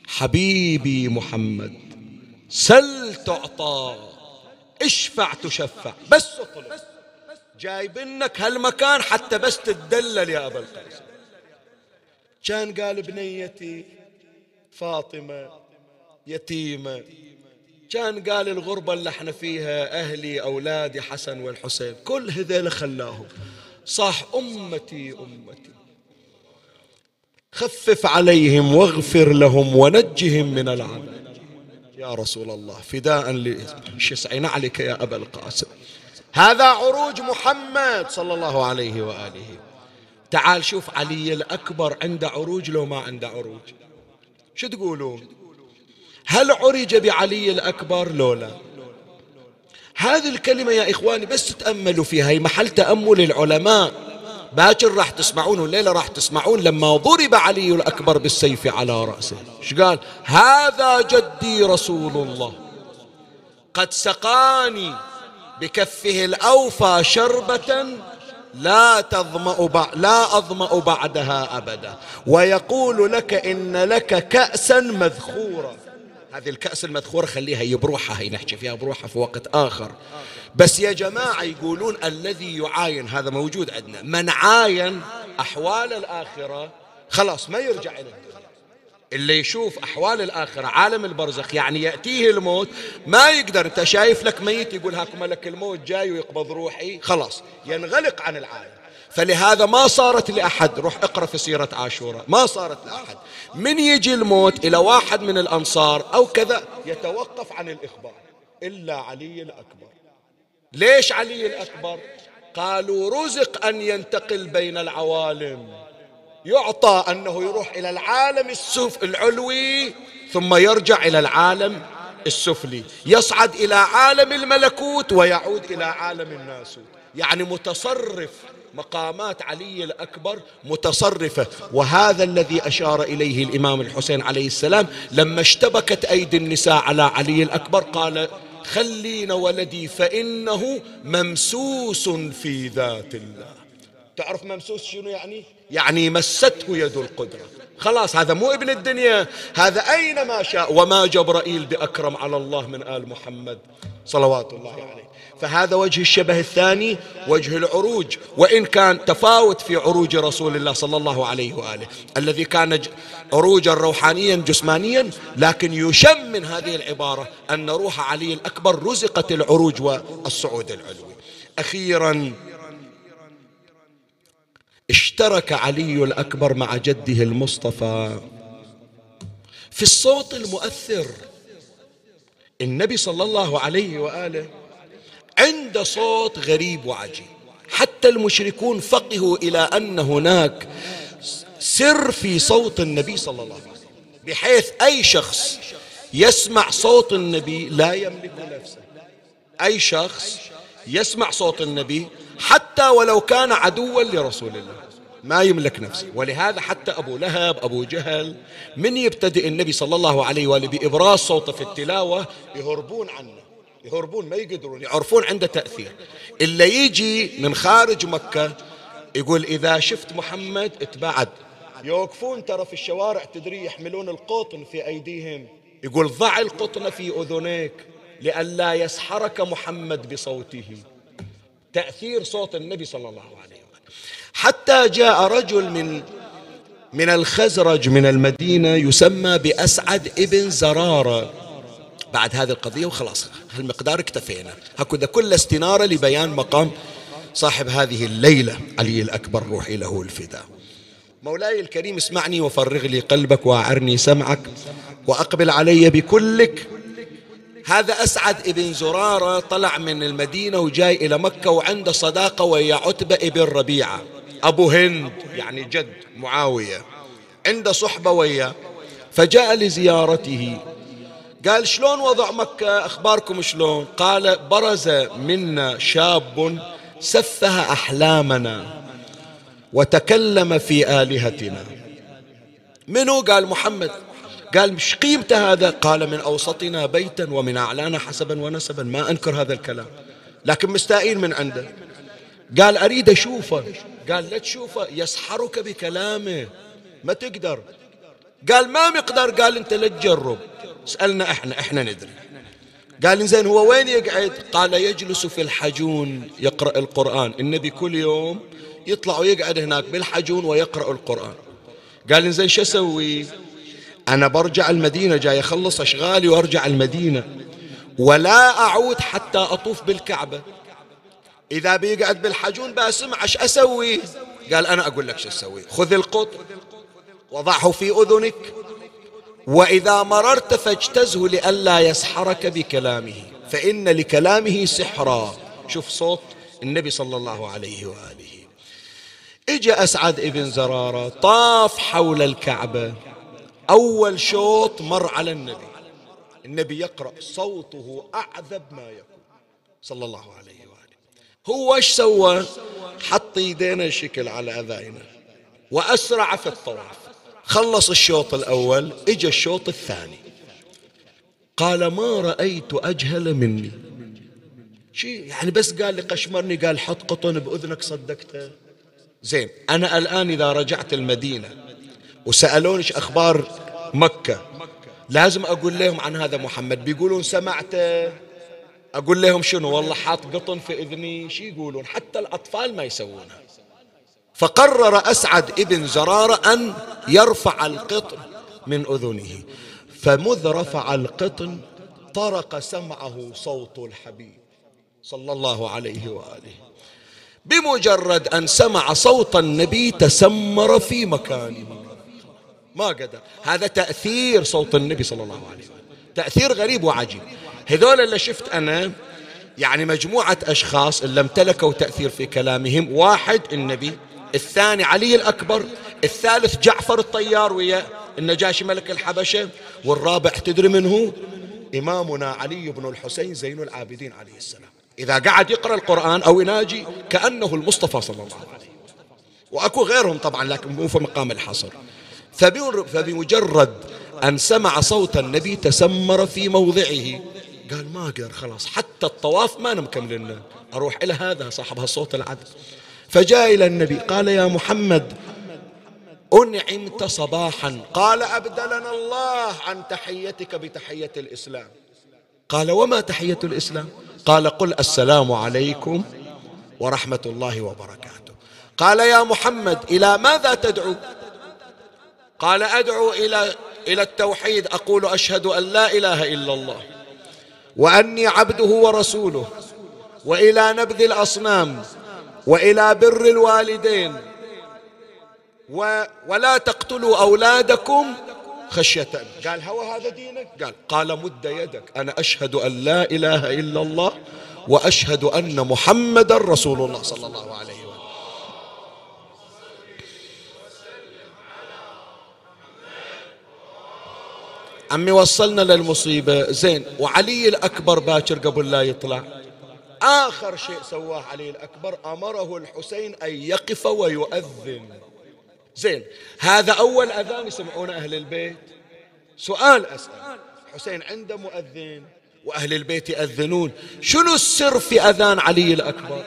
حبيبي محمد سل تعطى اشفع تشفع. بس اطلب. جايبنك هالمكان حتى بس تتدلل يا أبا القاسم كان قال بنيتي فاطمة يتيمة. كان قال الغربة اللي إحنا فيها أهلي أولادي حسن والحسين كل هذيل خلاهم. صح أمتي أمتي. خفف عليهم واغفر لهم ونجهم من العذاب. يا رسول الله فداء لشسعين عليك يا أبا القاسم. هذا عروج محمد صلى الله عليه وآله. تعال شوف علي الأكبر عنده عروج لو ما عنده عروج. شو تقولون؟ هل عرج بعلي الأكبر؟ لو لا. هذه الكلمة يا إخواني بس تأملوا فيها هي محل تأمل العلماء. باكر راح تسمعون الليلة راح تسمعون لما ضرب علي الأكبر بالسيف على رأسه. إيش قال؟ هذا جدي رسول الله. قد سقاني بكفه الأوفى شربة لا تظمأ بعد لا أظمأ بعدها أبدا. ويقول لك إن لك كأسا مذخورا. هذه الكأس المذخورة خليها هي بروحها هي نحكي فيها بروحها في وقت آخر. بس يا جماعة يقولون الذي يعاين هذا موجود عندنا. من عاين أحوال الآخرة خلاص ما يرجع إلى الدنيا. اللي يشوف أحوال الآخرة عالم البرزخ يعني يأتيه الموت ما يقدر أنت شايف لك ميت يقول هاك ملك الموت جاي ويقبض روحي خلاص. ينغلق عن العالم فلهذا ما صارت لأحد. روح اقرأ في سيرة عاشوراء. ما صارت لأحد. من يجي الموت إلى واحد من الأنصار أو كذا يتوقف عن الإخبار. إلا علي الأكبر. ليش علي الأكبر؟ قالوا رزق أن ينتقل بين العوالم. يعطى أنه يروح إلى العالم السف العلوي ثم يرجع إلى العالم السفلي. يصعد إلى عالم الملكوت ويعود إلى عالم الناسوت. يعني متصرف. مقامات علي الأكبر متصرفة. وهذا الذي أشار إليه الإمام الحسين عليه السلام لما اشتبكت أيدي النساء على علي الأكبر قال خلين ولدي فإنه ممسوس في ذات الله. تعرف ممسوس شنو يعني؟ يعني مسته يد القدرة. خلاص هذا مو ابن الدنيا هذا أينما شاء. وما جبرائيل بأكرم على الله من آل محمد. صلوات الله عليه. فهذا وجه الشبه الثاني وجه العروج. وإن كان تفاوت في عروج رسول الله صلى الله عليه وآله. الذي كان عروجا روحانيا جسمانيا لكن يشم من هذه العبارة أن روح علي الأكبر رزقت العروج والصعود العلوي. أخيرا اشترك علي الأكبر مع جده المصطفى. في الصوت المؤثر النبي صلى الله عليه وآله عنده صوت غريب وعجيب. حتى المشركون فقهوا إلى أن هناك سر في صوت النبي صلى الله عليه وسلم بحيث أي شخص يسمع صوت النبي لا يملك نفسه. أي شخص يسمع صوت النبي حتى ولو كان عدوا لرسول الله ما يملك نفسه. ولهذا حتى أبو لهب أبو جهل من يبتدئ النبي صلى الله عليه وآله بإبراز صوته في التلاوة يهربون عنه. يهربون ما يقدرون يعرفون عنده تأثير. إلا يجي من خارج مكة يقول إذا شفت محمد اتبعد يوقفون ترى في الشوارع تدري يحملون القطن في أيديهم. يقول ضع القطن في أذنيك لئلا يسحرك محمد بصوته. تأثير صوت النبي صلى الله عليه وسلم. حتى جاء رجل من من الخزرج من المدينة يسمى بأسعد ابن زرارة. بعد هذه القضية وخلاص هالمقدار اكتفينا. هكذا كل استنارة لبيان مقام صاحب هذه الليلة علي الأكبر روحي له الفداء. مولاي الكريم اسمعني وفرغ لي قلبك وأعرني سمعك وأقبل علي بكلك. هذا أسعد ابن زرارة طلع من المدينة وجاي إلى مكة وعنده صداقة ويا عتبة ابن ربيعة. أبو هند يعني جد معاوية. عنده صحبة وياه فجاء لزيارته. قال شلون وضع مكة؟ أخباركم شلون؟ قال برز منا شاب سفه أحلامنا وتكلم في آلهتنا. منو؟ قال محمد. قال مش قيمته هذا؟ قال من أوسطنا بيتا ومن أعلانا حسبا ونسبا. ما أنكر هذا الكلام. لكن مستائين من عنده. قال أريد أشوفه. قال لا تشوفه يسحرك بكلامه. ما تقدر. قال ما مقدر قال أنت لا تجرب. سألنا إحنا إحنا ندري. قال زين هو وين يقعد؟ قال يجلس في الحجون يقرأ القرآن. النبي كل يوم يطلع ويقعد هناك بالحجون ويقرأ القرآن. قال زين شو أسوي؟ أنا برجع المدينة جاي أخلص أشغالي وأرجع المدينة. ولا أعود حتى أطوف بالكعبة. إذا بيقعد بالحجون بسمع إيش أسوي؟ قال أنا أقول لك شو أسوي. خذ القط وضعه في أذنك. وإذا مررت فاجتزه لئلا يسحرك بكلامه فإن لكلامه سحرا. شوف صوت النبي صلى الله عليه وآله. اجى أسعد ابن زرارة طاف حول الكعبة. أول شوط مر على النبي. النبي يقرأ صوته أعذب ما يكون صلى الله عليه وآله. هو إيش سوى؟ حط يدينا شكل على أذائنا وأسرع في الطواف. خلص الشوط الأول إجا الشوط الثاني. قال ما رأيت أجهل مني. شيء يعني بس قال لي قشمرني. قال حط قطن بأذنك صدقته. زين أنا الآن إذا رجعت المدينة وسألوني أخبار مكة لازم أقول لهم عن هذا محمد. بيقولون سمعته. أقول لهم شنو؟ والله حاط قطن في إذني. شي يقولون؟ حتى الأطفال ما يسوونها. فقرر أسعد ابن زرارة أن يرفع القطن من أذنه. فمذ رفع القطن طرق سمعه صوت الحبيب صلى الله عليه وآله. بمجرد أن سمع صوت النبي تسمر في مكانه ما قدر. هذا تأثير صوت النبي صلى الله عليه وسلم تأثير غريب وعجيب. هذول اللي شفت أنا يعني مجموعة أشخاص اللي امتلكوا تأثير في كلامهم واحد النبي الثاني علي الأكبر الثالث جعفر الطيار ويا النجاشي ملك الحبشة والرابع تدري من هو؟ إمامنا علي بن الحسين زين العابدين عليه السلام. إذا قعد يقرأ القرآن أو يناجي كأنه المصطفى صلى الله عليه وسلم. وأكو غيرهم طبعا لكن مو في مقام الحصر. فبمجرد أن سمع صوت النبي تسمر في موضعه. قال ما قدر خلاص حتى الطواف ما نمكملنا أروح إلى هذا صاحب هالصوت العذب. فجاء إلى النبي قال يا محمد أنعمت صباحا. قال أبدلنا الله عن تحيتك بتحية الإسلام. قال وما تحية الإسلام؟ قال قل السلام عليكم ورحمة الله وبركاته. قال يا محمد إلى ماذا تدعو؟ قال أدعو إلى إلى التوحيد. أقول أشهد أن لا إله إلا الله وأني عبده ورسوله وإلى نبذ الأصنام وإلى بر الوالدين. و ولا تقتلوا أولادكم خشية قال هو هذا دينك؟ قال قال مد يدك. أنا أشهد أن لا إله إلا الله وأشهد أن محمدا رسول الله صلى الله عليه وسلم. عمي وصلنا للمصيبة. زين وعلي الأكبر باكر قبل لا يطلع. آخر شيء سواه علي الأكبر أمره الحسين أن يقف ويؤذن. زين هذا أول أذان يسمعون أهل البيت. سؤال أسأل. حسين عنده مؤذن وأهل البيت يأذنون شنو السر في أذان علي الأكبر؟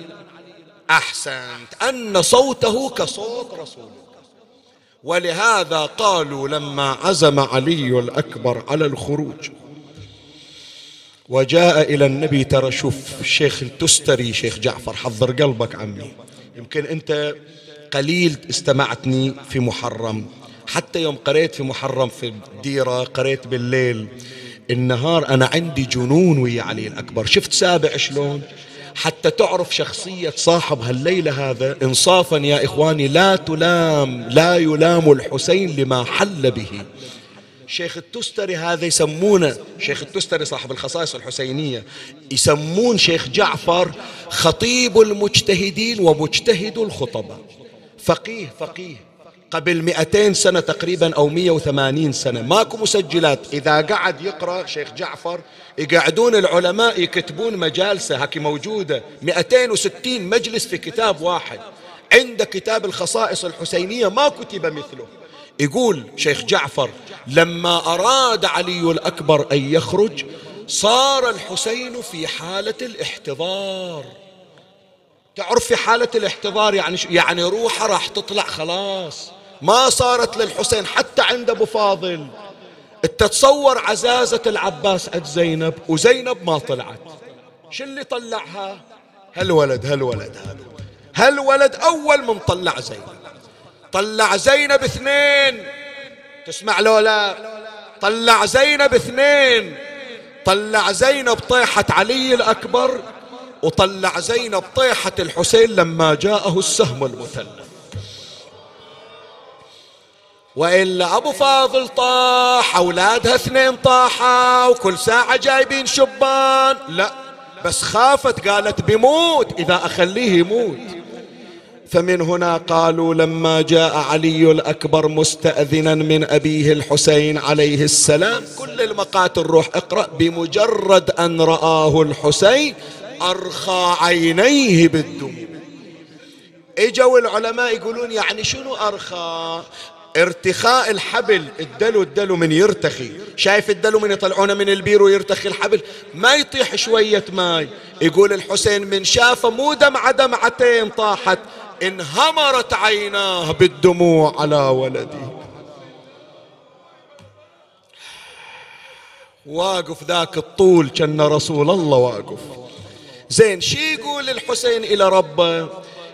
أحسنت أن صوته كصوت رسول. ولهذا قالوا لما عزم علي الأكبر على الخروج وجاء إلى النبي ترى شوف الشيخ التستري شيخ جعفر حضر قلبك عمي. يمكن أنت قليل استمعتني في محرم. حتى يوم قريت في محرم في الديرة قريت بالليل النهار أنا عندي جنون ويا علي الأكبر. شفت سابع شلون؟ حتى تعرف شخصية صاحب هالليلة هذا إنصافا يا إخواني لا تلام لا يلام الحسين لما حل به. شيخ التستري هذا يسمونه شيخ التستري صاحب الخصائص الحسينية يسمون شيخ جعفر خطيب المجتهدين ومجتهد الخطباء فقيه فقيه. قبل 200 سنة تقريبا أو 180 سنة. ماكو مسجلات. إذا قعد يقرأ شيخ جعفر يقعدون العلماء يكتبون مجالسة. هكي موجودة. 260 مجلس في كتاب واحد. عند كتاب الخصائص الحسينية ما كتب مثله. يقول شيخ جعفر لما أراد علي الأكبر أن يخرج صار الحسين في حالة الاحتضار. تعرف في حالة الاحتضار يعني يعني روحه راح تطلع خلاص. ما صارت للحسين حتى عند أبو فاضل. تتصور عزازة العباس عند زينب وزينب ما طلعت. شو اللي طلعها؟ هالولد هالولد هذا هالولد أول من طلع زينب. طلع زينب اثنين. تسمع لولا؟ طلع زينب اثنين. طلع زينب طيحة علي الأكبر وطلع زينب طيحة الحسين لما جاءه السهم المثلث. وإلا أبو فاضل طاح أولادها اثنين طاحوا وكل ساعة جايبين شبان. لا بس خافت قالت بموت إذا أخليه يموت. فمن هنا قالوا لما جاء علي الأكبر مستأذنا من أبيه الحسين عليه السلام كل المقاتل روح اقرأ بمجرد أن رآه الحسين أرخى عينيه بالدموع إجوا العلماء يقولون يعني شنو أرخى؟ ارتخاء الحبل الدلو الدلو من يرتخي. شايف الدلو من يطلعونه من البير ويرتخي الحبل؟ ما يطيح شوية ماي. يقول الحسين من شافه مو دمعة دمعتين طاحت. انهمرت عيناه بالدموع على ولده. واقف ذاك الطول كان رسول الله واقف. زين شي يقول الحسين إلى ربه؟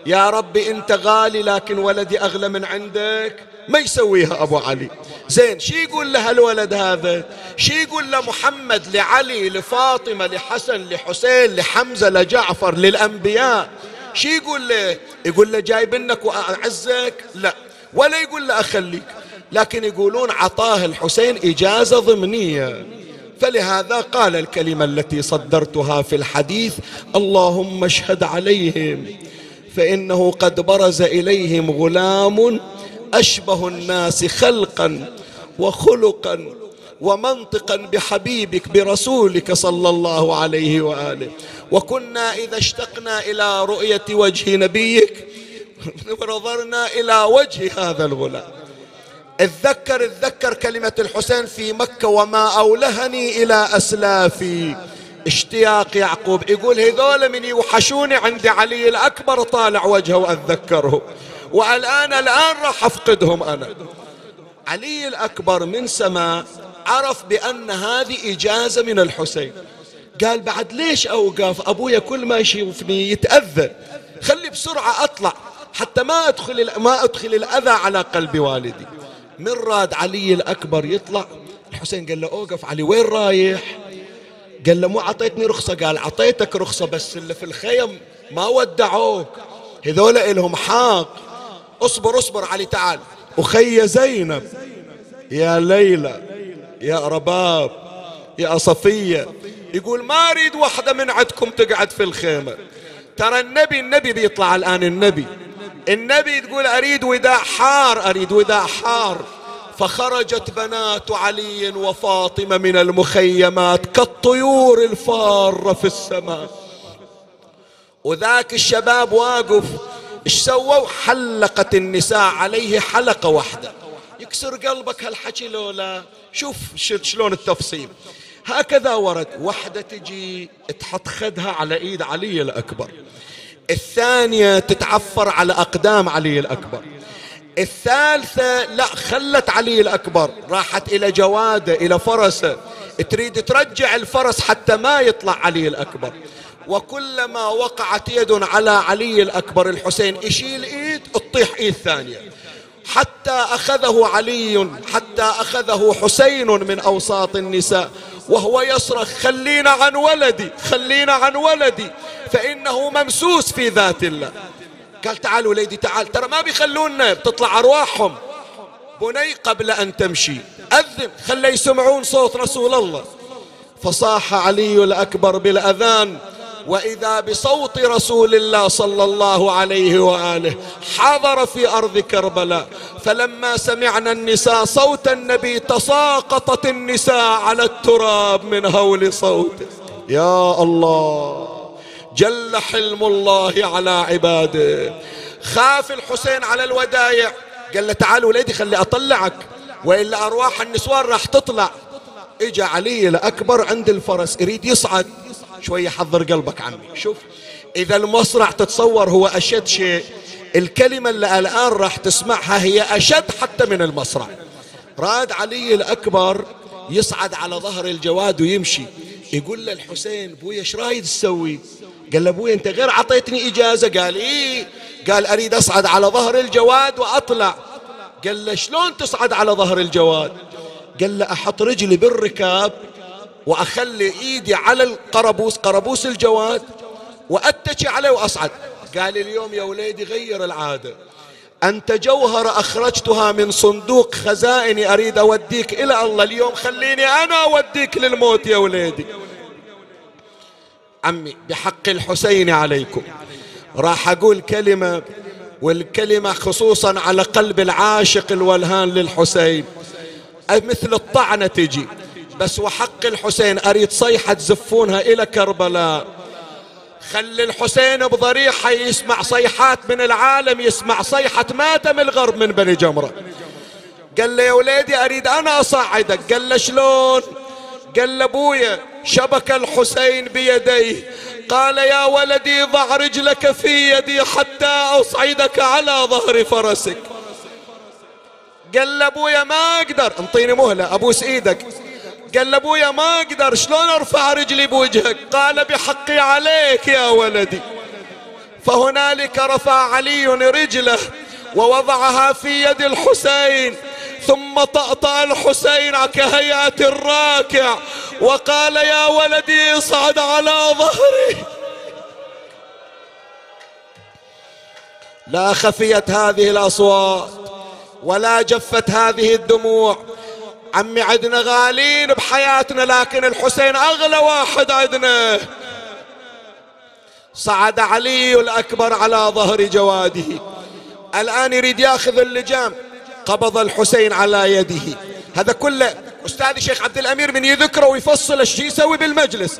يا ربي أنت غالي لكن ولدي أغلى من عندك. ما يسويها أبو علي. زين شي يقول له الولد هذا؟ شي يقول لمحمد لعلي لفاطمة لحسن لحسين لحمزة لجعفر للأنبياء. شي يقول له؟ يقول له جايبنك وأعزك؟ لا. ولا يقول له أخليك. لكن يقولون عطاه الحسين إجازة ضمنية. فلهذا قال الكلمة التي صدرتها في الحديث اللهم اشهد عليهم فإنه قد برز إليهم غلام أشبه الناس خلقا وخلقا ومنطقا بحبيبك برسولك صلى الله عليه وآله. وكنا إذا اشتقنا إلى رؤية وجه نبيك نظرنا إلى وجه هذا الغلام. اتذكر اتذكر كلمة الحسين في مكة وما أولهني إلى أسلافي. اشتياق يعقوب يقول هذول من يوحشوني عند علي الأكبر طالع وجهه وأتذكره. والآن الآن راح أفقدهم أنا. علي الأكبر من سماء عرف بأن هذه إجازة من الحسين. قال بعد ليش أوقف؟ أبويا كل ما يشوفني يتأذى خلي بسرعة أطلع. حتى ما أدخل ما أدخل الأذى على قلب والدي. من راد علي الأكبر يطلع. الحسين قال له أوقف. علي وين رايح؟ قال له مو عطيتني رخصة. قال عطيتك رخصة بس اللي في الخيم ما ودعوك. هذول إلهم حق اصبر اصبر علي تعال. أخي زينب يا ليلى. يا رباب يا صفية. يقول ما أريد واحدة من عندكم تقعد في الخيمة. ترى النبي النبي بيطلع الآن النبي. النبي تقول أريد وداع حار أريد وداع حار. فخرجت بنات علي وفاطمة من المخيمات كالطيور الفارة في السماء. وذاك الشباب واقف إيش سووا؟ حلقت النساء عليه حلقة واحدة. يكسر قلبك هالحكي لولا. شوف شلون التفصيل. هكذا ورد. وحدة تجي تحط خدها على إيد علي الأكبر. الثانية تتعفر على أقدام علي الأكبر. الثالثة لا خلت علي الأكبر. راحت إلى جوادة إلى فرسه. تريد ترجع الفرس حتى ما يطلع علي الأكبر. وكلما وقعت يد على علي الأكبر الحسين يشيل إيد تطيح إيد ثانية. حتى أخذه علي حتى أخذه حسين من أوساط النساء. وهو يصرخ خلينا عن ولدي خلينا عن ولدي فإنه ممسوس في ذات الله. قال تعال وليدي تعال ترى ما بيخلونا بتطلع أرواحهم. بني قبل أن تمشي أذن خلي يسمعون صوت رسول الله. فصاح علي الأكبر بالأذان وإذا بصوت رسول الله صلى الله عليه وآله حضر في أرض كربلاء فلما سمعنا النساء صوت النبي تساقطت النساء على التراب من هول صوته. يا الله جل حلم الله على عباده. خاف الحسين على الودايع. قال له تعال وليدي خلي أطلعك وإلا أرواح النسوان راح تطلع. إجا علي الأكبر عند الفرس يريد يصعد. شوية حضر قلبك عمي. شوف إذا المصرع تتصور هو أشد شيء الكلمة اللي الآن راح تسمعها هي أشد حتى من المصرع. راد علي الأكبر يصعد على ظهر الجواد ويمشي. يقول له الحسين بويا إيش رايد تسوي؟ قال له أبوي أنت غير عطيتني إجازة. قال إيه. قال أريد أصعد على ظهر الجواد وأطلع. قال له شلون تصعد على ظهر الجواد؟ قال له أحط رجلي بالركاب وأخلي إيدي على القربوس قربوس الجواد وأتكي عليه وأصعد. قال اليوم يا وليدي غير العادة. أنت جوهر أخرجتها من صندوق خزائني أريد أوديك إلى الله. اليوم خليني أنا أوديك للموت يا وليدي. عمي بحق الحسين عليكم. راح أقول كلمة والكلمة خصوصا على قلب العاشق الولهان للحسين. مثل الطعنة تجي. بس وحق الحسين أريد صيحة تزفونها إلى كربلاء. خلي الحسين بضريحة يسمع صيحات من العالم يسمع صيحة ماتم الغرب من بني جمرة. قال له يا وليدي أريد أنا أصعدك قال له شلون؟ قال له أبويا شبك الحسين بيديه. قال يا ولدي ضع رجلك في يدي حتى أصعدك على ظهر فرسك. قال له أبويا ما أقدر. انطيني مهلة أبوس إيدك. قال له أبويا ما أقدر شلون أرفع رجلي بوجهك؟ قال بحقي عليك يا ولدي. فهنالك رفع علي رجله ووضعها في يد الحسين ثم طأطأ الحسين كهيئة الراكع وقال يا ولدي اصعد على ظهري. لا خفيت هذه الأصوات ولا جفت هذه الدموع. عمي عدنا غالين بحياتنا لكن الحسين أغلى واحد عندنا صعد علي الأكبر على ظهر جواده. الآن يريد يأخذ اللجام. قبض الحسين على يده. هذا كله أستاذي شيخ عبد الأمير من يذكره ويفصل إيش يسوي بالمجلس.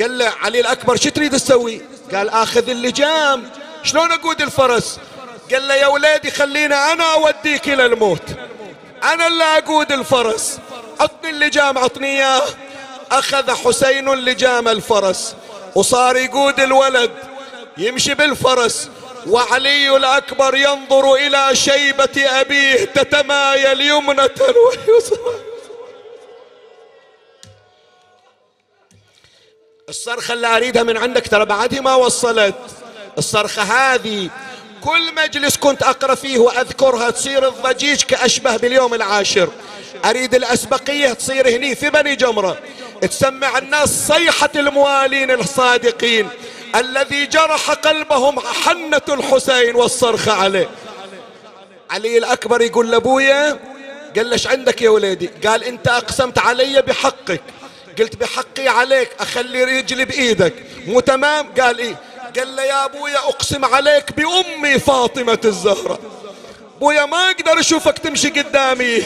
قال له علي الأكبر شو تريد تسوي؟ قال آخذ اللجام. شلون أقود الفرس؟ قال له يا ولادي خلينا أنا أوديك إلى الموت. أنا اللي أقود الفرس. عطني اللجام عطني إياه. أخذ حسين لجام الفرس. وصار يقود الولد يمشي بالفرس. وعلي الأكبر ينظر إلى شيبة أبيه تتمايل يمنة ويسرى الصرخة اللي أريدها من عندك ترى بعدها ما وصلت. الصرخة هذه كل مجلس كنت أقرأ فيه وأذكرها تصير الضجيج كأشبه باليوم العاشر. أريد الأسبقية تصير هني في بني جمرة. تسمع الناس صيحة الموالين الصادقين. الذي جرح قلبهم حنة الحسين والصرخة عليه. علي الأكبر يقول لأبويا قال ليش عندك يا وليدي؟ قال أنت أقسمت علي بحقك. قلت بحقي عليك أخلي رجلي بإيدك. مو تمام؟ قال إيه؟ قال له يا أبويا أقسم عليك بأمي فاطمة الزهرة. بويا ما أقدر أشوفك تمشي قدامي.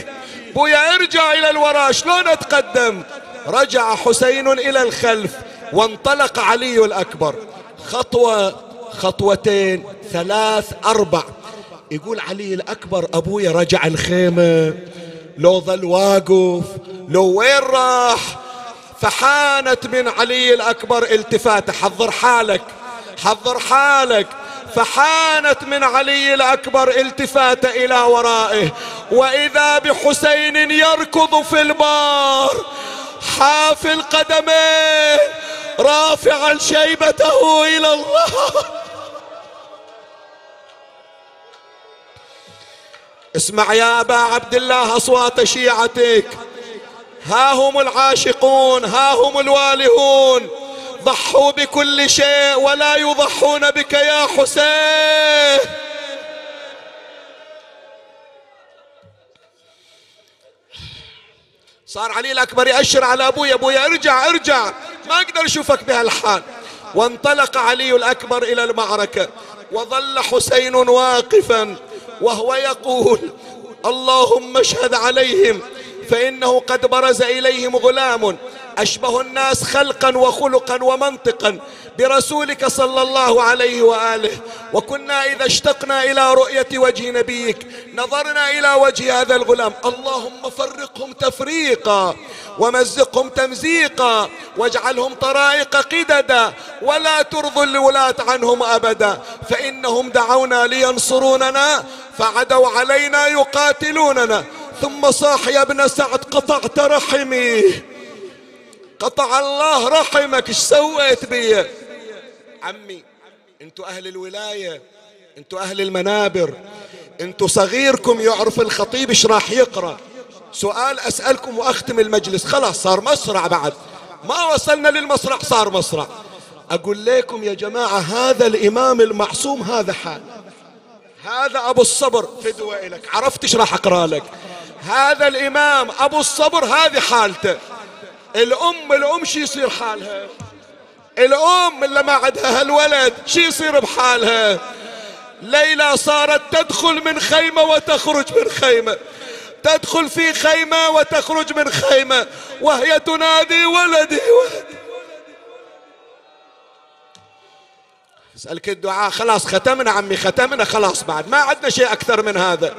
بويا ارجع إلى الوراء شلون أتقدم؟ رجع حسين إلى الخلف وانطلق علي الأكبر. خطوة خطوتين ثلاث أربع. يقول علي الأكبر أبويا رجع الخيمة. لو ظل واقف لو وين راح؟ فحانت من علي الأكبر التفاته حضر حالك. حضر حالك. فحانت من علي الأكبر التفات إلى ورائه. وإذا بحسين يركض في البار حافي القدمين رافعا شيبته إلى الله. اسمع يا أبا عبد الله أصوات شيعتك. ها هم العاشقون ها هم الوالهون. ضحوا بكل شيء ولا يضحون بك يا حسين. صار علي الأكبر يأشر على أبوي أبوي ارجع ارجع. ما أقدر أشوفك بهالحال. وانطلق علي الأكبر إلى المعركة. وظل حسين واقفا وهو يقول اللهم اشهد عليهم فإنه قد برز إليهم غلام أشبه الناس خلقا وخلقا ومنطقا برسولك صلى الله عليه وآله. وكنا إذا اشتقنا إلى رؤية وجه نبيك نظرنا إلى وجه هذا الغلام. اللهم فرقهم تفريقا ومزقهم تمزيقا واجعلهم طرائق قددا ولا ترضوا الولاة عنهم أبدا. فإنهم دعونا لينصروننا فعدوا علينا يقاتلوننا. ثم صاح يا ابن سعد قطعت رحمي. قطع الله رحمك إيش سويت بي؟ عمي أنتوا أهل الولاية أنتوا أهل المنابر أنتوا صغيركم يعرف الخطيب إيش راح يقرأ. سؤال أسألكم وأختم المجلس خلاص صار مصرع بعد. ما وصلنا للمصرع صار مصرع أقول لكم يا جماعة هذا الإمام المعصوم هذا حال. هذا أبو الصبر فدوة لك عرفت إيش راح أقرأ لك؟ هذا الإمام أبو الصبر هذه حالته. الأم الأم شي يصير حالها؟ الأم اللي ما عندها هالولد شي يصير بحالها؟ ليلى صارت تدخل من خيمة وتخرج من خيمة. تدخل في خيمة وتخرج من خيمة. وهي تنادي ولدي ولدي اسألك الدعاء. خلاص ختمنا عمي ختمنا. خلاص بعد ما عندنا شيء أكثر من هذا.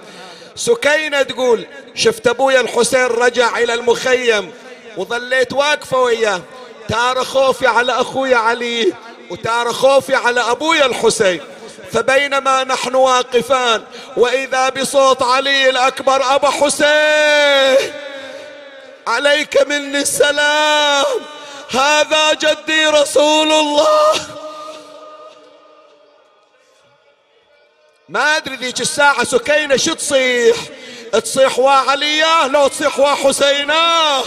سكينة تقول شفت أبويا الحسين رجع إلى المخيم. وظليت واقفة وياه. تار خوفي على أخوي علي وتار خوفي على أبويا الحسين. فبينما نحن واقفان وإذا بصوت علي الأكبر أبا حسين عليك مني السلام. هذا جدي رسول الله. ما أدري ذيك الساعة سكينة شو تصيح؟ تصيح وعلياه لو تصيح وحسيناه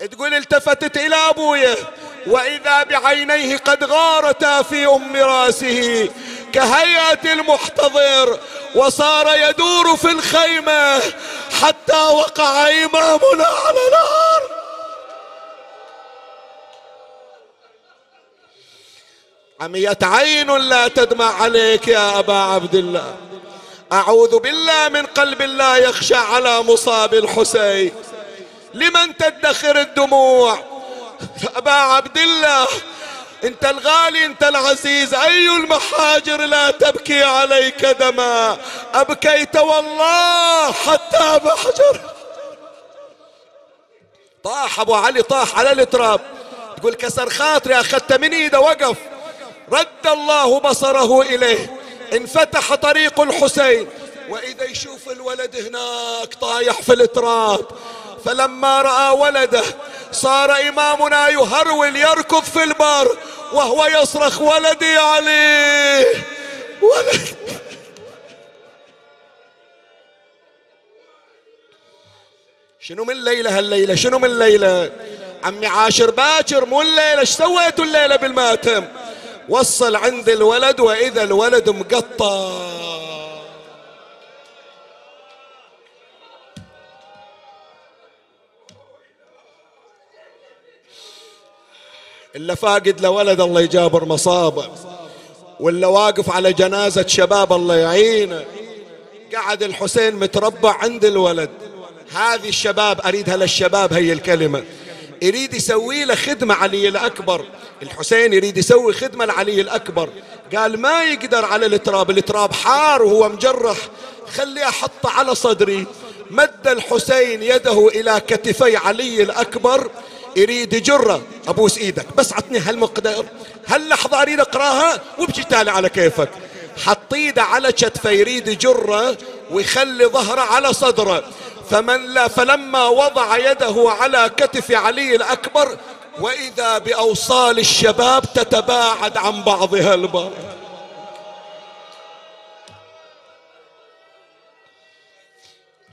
تقول التفتت إلى أبويا وإذا بعينيه قد غارتا في أم رأسه كهيئة المحتضر وصار يدور في الخيمة حتى وقع إمامنا على نار عمية عين لا تدمع عليك يا أبا عبد الله. أعوذ بالله من قلب لا يخشى على مصاب الحسين. لمن تدخر الدموع؟ أبا عبد الله أنت الغالي أنت العزيز أي المحاجر لا تبكي عليك دما؟ أبكيت والله حتى بحجر. طاح أبو علي طاح على التراب تقول كسر خاطري أخذت من إيده وقف. رد الله بصره إليه. انفتح طريق الحسين. وإذا يشوف الولد هناك طايح في التراب فلما رأى ولده صار إمامنا يهرول يركض في البر وهو يصرخ ولدي علي! ولد! شنو من ليلة هالليلة؟ شنو من ليلة؟ عمي عاشر باكر مو الليلة إيش سويتوا الليلة بالماتم؟ وصل عند الولد وإذا الولد مقطع. إلا فاقد لولد الله يجابر مصابة. ولا واقف على جنازة شباب الله يعينه قعد الحسين متربع عند الولد. هذه الشباب أريدها للشباب هي الكلمة. يريد يسوي له خدمة علي الأكبر. الحسين يريد يسوي خدمة لعلي الأكبر. قال ما يقدر على التراب التراب حار وهو مجرح. خلي أحطه على صدري. مد الحسين يده إلى كتفي علي الأكبر. يريد يجره ابوس إيدك بس عطني هالمقدار. هاللحظة أريد أقراها وبجي تالي على كيفك. حط إيده على كتفه يريد يجره ويخلي ظهره على صدره. فمن لا فلما وضع يده على كتف علي الأكبر وإذا بأوصال الشباب تتباعد عن بعضها البعض.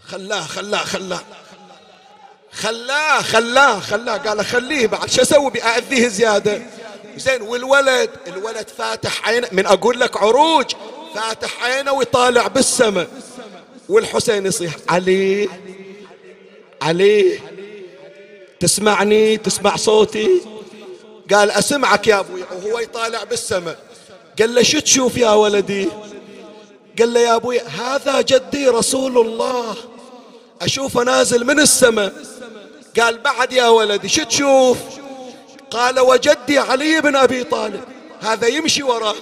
خلاه خلاه خلاه. خلاه خلاه خلاه قال خليه بعد شو أسوي؟ بأذيه زيادة. زين والولد الولد فاتح عينه من أقول لك عروج فاتح عينه ويطالع بالسماء. والحسين يصيح علي علي تسمعني تسمع صوتي. قال أسمعك يا أبوي. وهو يطالع بالسماء. قال له شو تشوف يا ولدي؟ قال له يا أبوي هذا جدي رسول الله. أشوفه نازل من السماء. قال بعد يا ولدي شو تشوف؟ قال وجدي علي بن أبي طالب. هذا يمشي وراه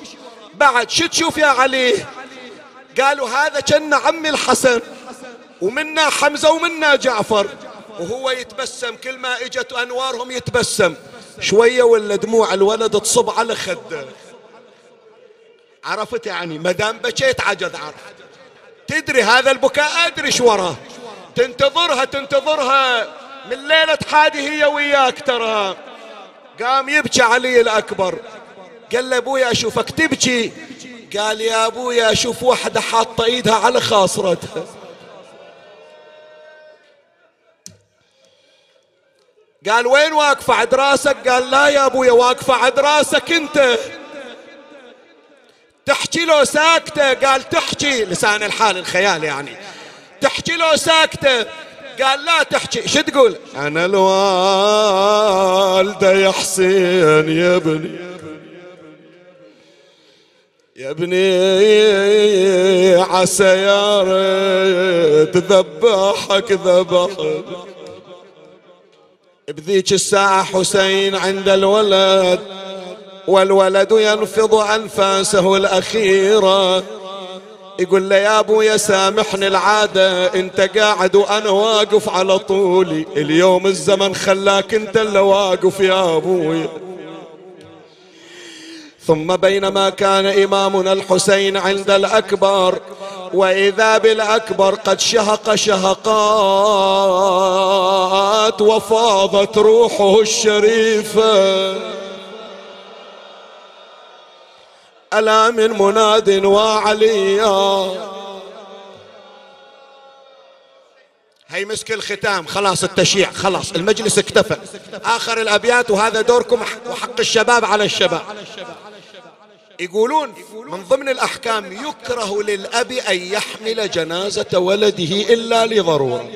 بعد شو تشوف يا علي؟ قالوا هذا كان عمي الحسن ومنا حمزة ومنا جعفر وهو يتبسم كل ما اجت أنوارهم يتبسم. شوية ولا دموع الولد تصب على خده. عرفت يعني؟ ما دام بكيت عجز عرف تدري هذا البكاء؟ أدري شو وراه. تنتظرها تنتظرها. من ليلة حادي هي وياك ترى. قام يبكي علي الأكبر. قال له أبويا أشوفك تبكي. قال يا أبويا أشوف واحدة حاطة إيدها على خاصرتها. قال وين واقفة عند راسك؟ قال لا يا أبويا واقفة عند راسك أنت. تحكي له ساكتة. قال تحكي. لسان الحال الخيال يعني. تحكي له ساكتة. قال لا تحكي شو تقول؟ أنا الوالدة يا حسين يا ابني. يا ابني عسى يا ريت ذبحك ذبحك بذيك الساعة حسين عند الولد والولد ينفض أنفاسه الأخيرة. يقول له يا ابويا سامحني العادة أنت قاعد وأنا واقف على طولي. اليوم الزمن خلاك أنت اللي واقف يا ابويا ثم بينما كان إمامنا الحسين عند الأكبر وإذا بالأكبر قد شهق شهقات وفاضت روحه الشريفة. ألا من مناد وعليا هي مسك الختام خلاص التشيع خلاص المجلس اكتفى. آخر الأبيات وهذا دوركم وحق الشباب على الشباب. يقولون من ضمن الأحكام يكره للأب أن يحمل جنازة ولده إلا لضرورة.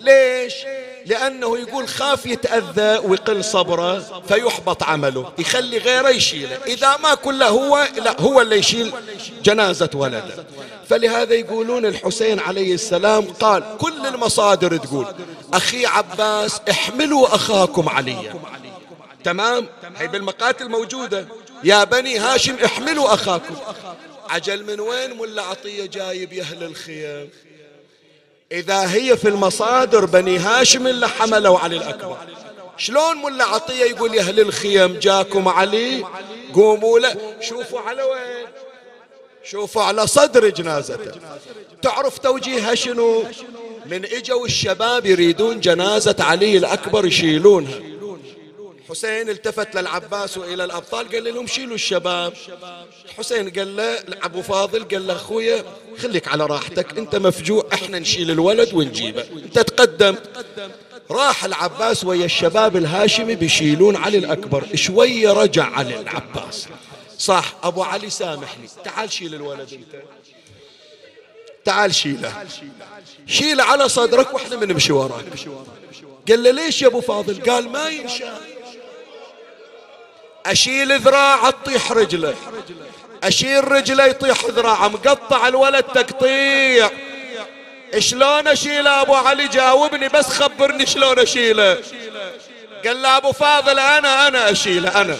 ليش؟ لأنه يقول خاف يتأذى ويقل صبره فيحبط عمله يخلي غيره يشيله. إذا ما كله هو لا هو اللي يشيل جنازة ولده. فلهذا يقولون الحسين عليه السلام قال كل المصادر تقول أخي عباس احملوا أخاكم عليا. تمام؟ هي بالمقاتل موجودة. يا بني هاشم احملوا أخاكم. عجل من وين ملا عطية جايب يا أهل الخيام إذا هي في المصادر بني هاشم اللي حملوا علي الأكبر. شلون ملا عطية يقول يا أهل الخيام جاكم علي؟ قوموا له. شوفوا على وين؟ شوفوا على صدر جنازته. تعرف توجيهها شنو؟ من إجوا الشباب يريدون جنازة علي الأكبر يشيلونها. حسين التفت للعباس والى الأبطال قال لهم شيلوا الشباب. حسين قال له أبو فاضل قال له أخويا خليك على راحتك أنت مفجوع إحنا نشيل الولد ونجيبه. أنت تقدم. راح العباس ويا الشباب الهاشمي بيشيلون علي الأكبر شوية رجع علي العباس. صح أبو علي سامحني. تعال شيل الولد أنت. تعال شيله. شيله على صدرك وإحنا بنمشي وراك. قال له ليش يا أبو فاضل؟ قال ما ينشأ. أشيل ذراعه تطيح رجله. أشيل رجله يطيح ذراعه مقطع الولد تقطيع. شلون أشيله؟ أبو علي جاوبني بس خبرني شلون أشيله. قال له أبو فاضل أنا أنا أشيله أنا.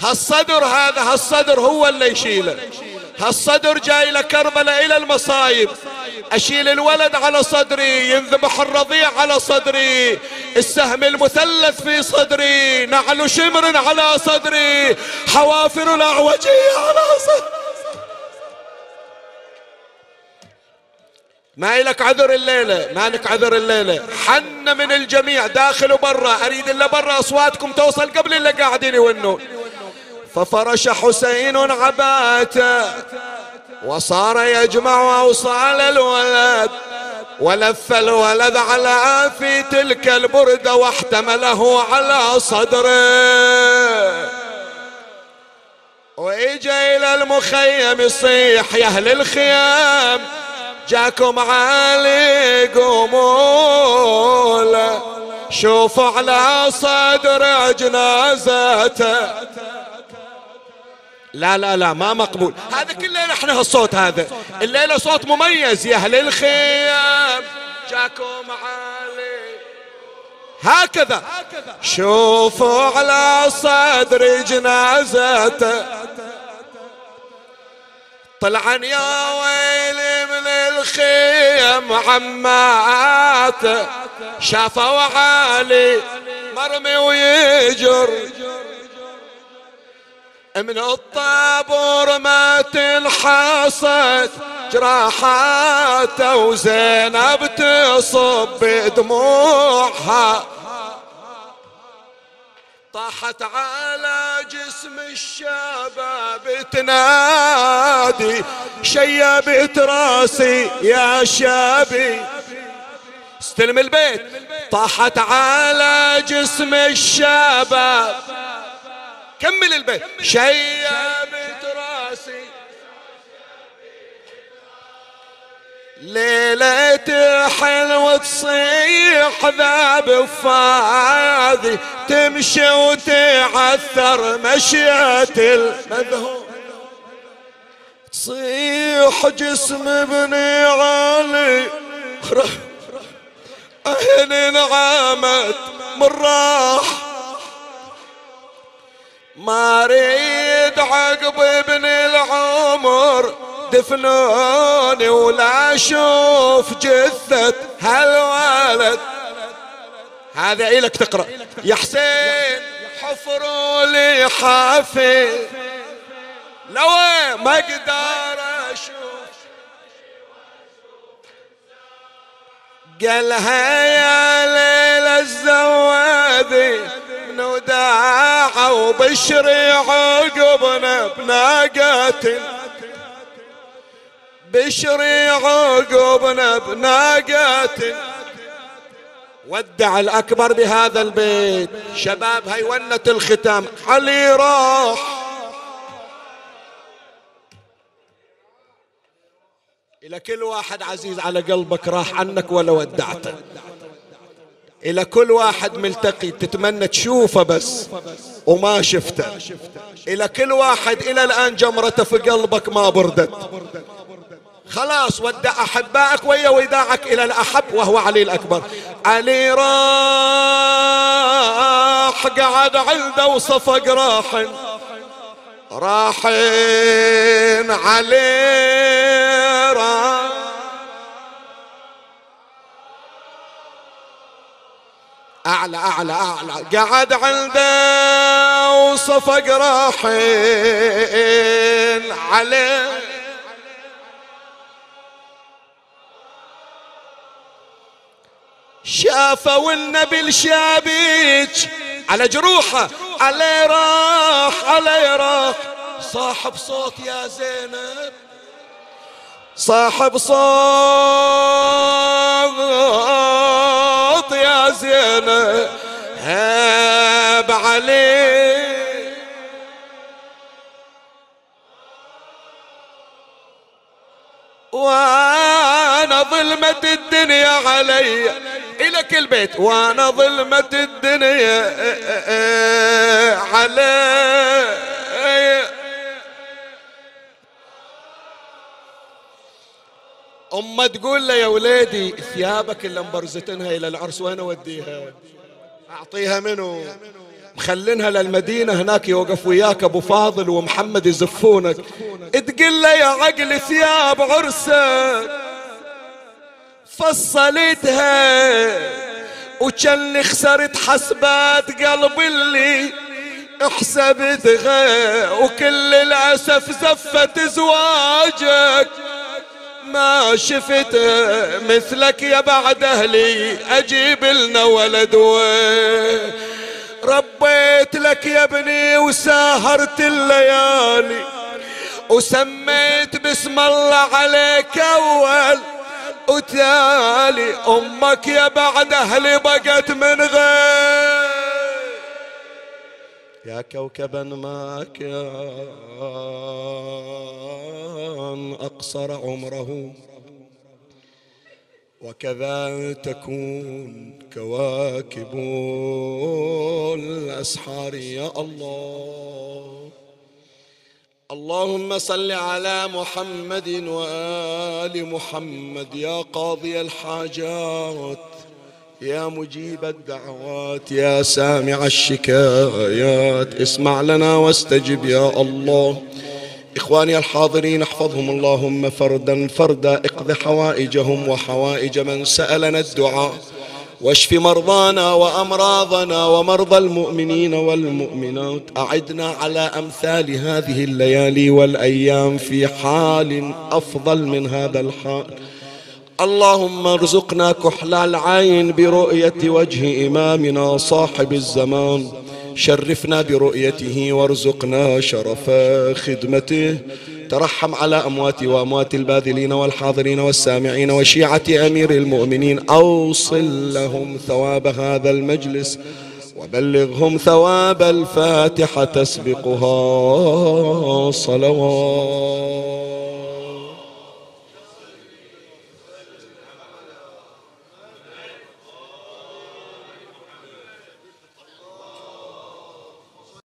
هالصدر هذا هالصدر هو اللي يشيله. هالصدر جاي لكربلاء إلى المصايب. أشيل الولد على صدري ينذبح الرضيع على صدري. السهم المثلث في صدري. نعل شمر على صدري. حوافر الأعوجية على صدري. ما لك عذر الليلة؟ ما لك عذر الليلة. حن من الجميع داخل وبرا. أريد إلا برا أصواتكم توصل قبل اللي قاعدين يونون ففرش حسين عباته وصار يجمع أوصال الولد ولف الولد على في تلك البردة واحتمله على صدره. وإجا إلى المخيم يصيح يا أهل الخيام جاكم علي قوموا شوفوا على صدر جنازته لا لا لا ما مقبول. هذا كله نحن هالصوت هذا. الليلة صوت مميز. يا أهل الخيام جاكم علي هكذا. شوفوا على صدر جنازته. طلعا يا ويلي من الخيم عماته شافوا علي مرمي ويجر. من الطابور ما تنحصت جراحاته وزينب تصب دموعها طاحت على جسم الشباب تنادي شيبت راسي يا شابي استلم البيت. طاحت على جسم الشباب كمل البيت. شيبت راسي. ليلة حلوة تصيح ذاب فاذي تمشي وتعثر مشية المذهول تصيح جسم ابني علي. أهل نعمت من راح ما أريد عقب ابن العمر دفنوني ولا أشوف جثة هالولد. هذا إلك تقرأ. يا حسين حفروا لي حافي. لو ما أقدر أشوف. قالها يا ليل الزوادي وداع وبشري عقبنا بناقة بشري عقبنا بناقة ودع الأكبر بهذا البيت. شباب هاي ونة الختام. علي راح. إلى كل واحد عزيز على قلبك راح عنك ولا ودعته. إلى كل واحد ملتقي تتمنى تشوفه بس وما شفته. إلى كل واحد إلى الآن جمرته في قلبك ما بردت. خلاص ودع أحبائك ويا وداعك إلى الأحب وهو علي الأكبر. علي راح قعد عنده وصفق راح راحين علي أعلى أعلى أعلى. قعد عنده وصفق راحين عليه. شافوا النبي الشابيك على جروحه. علي راح علي راح. صاحب صوت يا زينب. صاحب صوت. زينب هاب عليه وأنا ظلمة الدنيا علي. إلك البيت وأنا ظلمة الدنيا علي. أمه تقول له يا وليدي ثيابك اللي مبرزتنها إلى العرس وين أوديها؟ أعطيها منو؟ مخلينها للمدينة هناك يوقف وياك أبو فاضل ومحمد يزفونك. تقول له يا عقل ثياب عرسك فصلتها وكان خسرت حسبات قلبي اللي حسبتها وكل الأسف زفت زواجك. ما شفت مثلك يا بعد أهلي أجيب لنا ولد. ربيت لك يا ابني وساهرت الليالي وسميت بسم الله عليك أول. وتالي أمك يا بعد أهلي بقت من غير. يا كوكبا ما كان أقصر عمره. وكذا تكون كواكب الأسحار. يا الله اللهم صل على محمد وآل محمد يا قاضي الحاجات. يا مجيب الدعوات يا سامع الشكايات. اسمع لنا واستجب يا الله. إخواني الحاضرين احفظهم اللهم فردا فردا اقض حوائجهم وحوائج من سألنا الدعاء. واشف مرضانا وأمراضنا ومرضى المؤمنين والمؤمنات. أعدنا على أمثال هذه الليالي والأيام في حال أفضل من هذا الحال. اللهم ارزقنا كحل العين برؤية وجه إمامنا صاحب الزمان. شرفنا برؤيته وارزقنا شرف خدمته. ترحم على أموات وأموات الباذلين والحاضرين والسامعين وشيعة أمير المؤمنين. أوصل لهم ثواب هذا المجلس وبلغهم ثواب الفاتحة تسبقها. صلوات.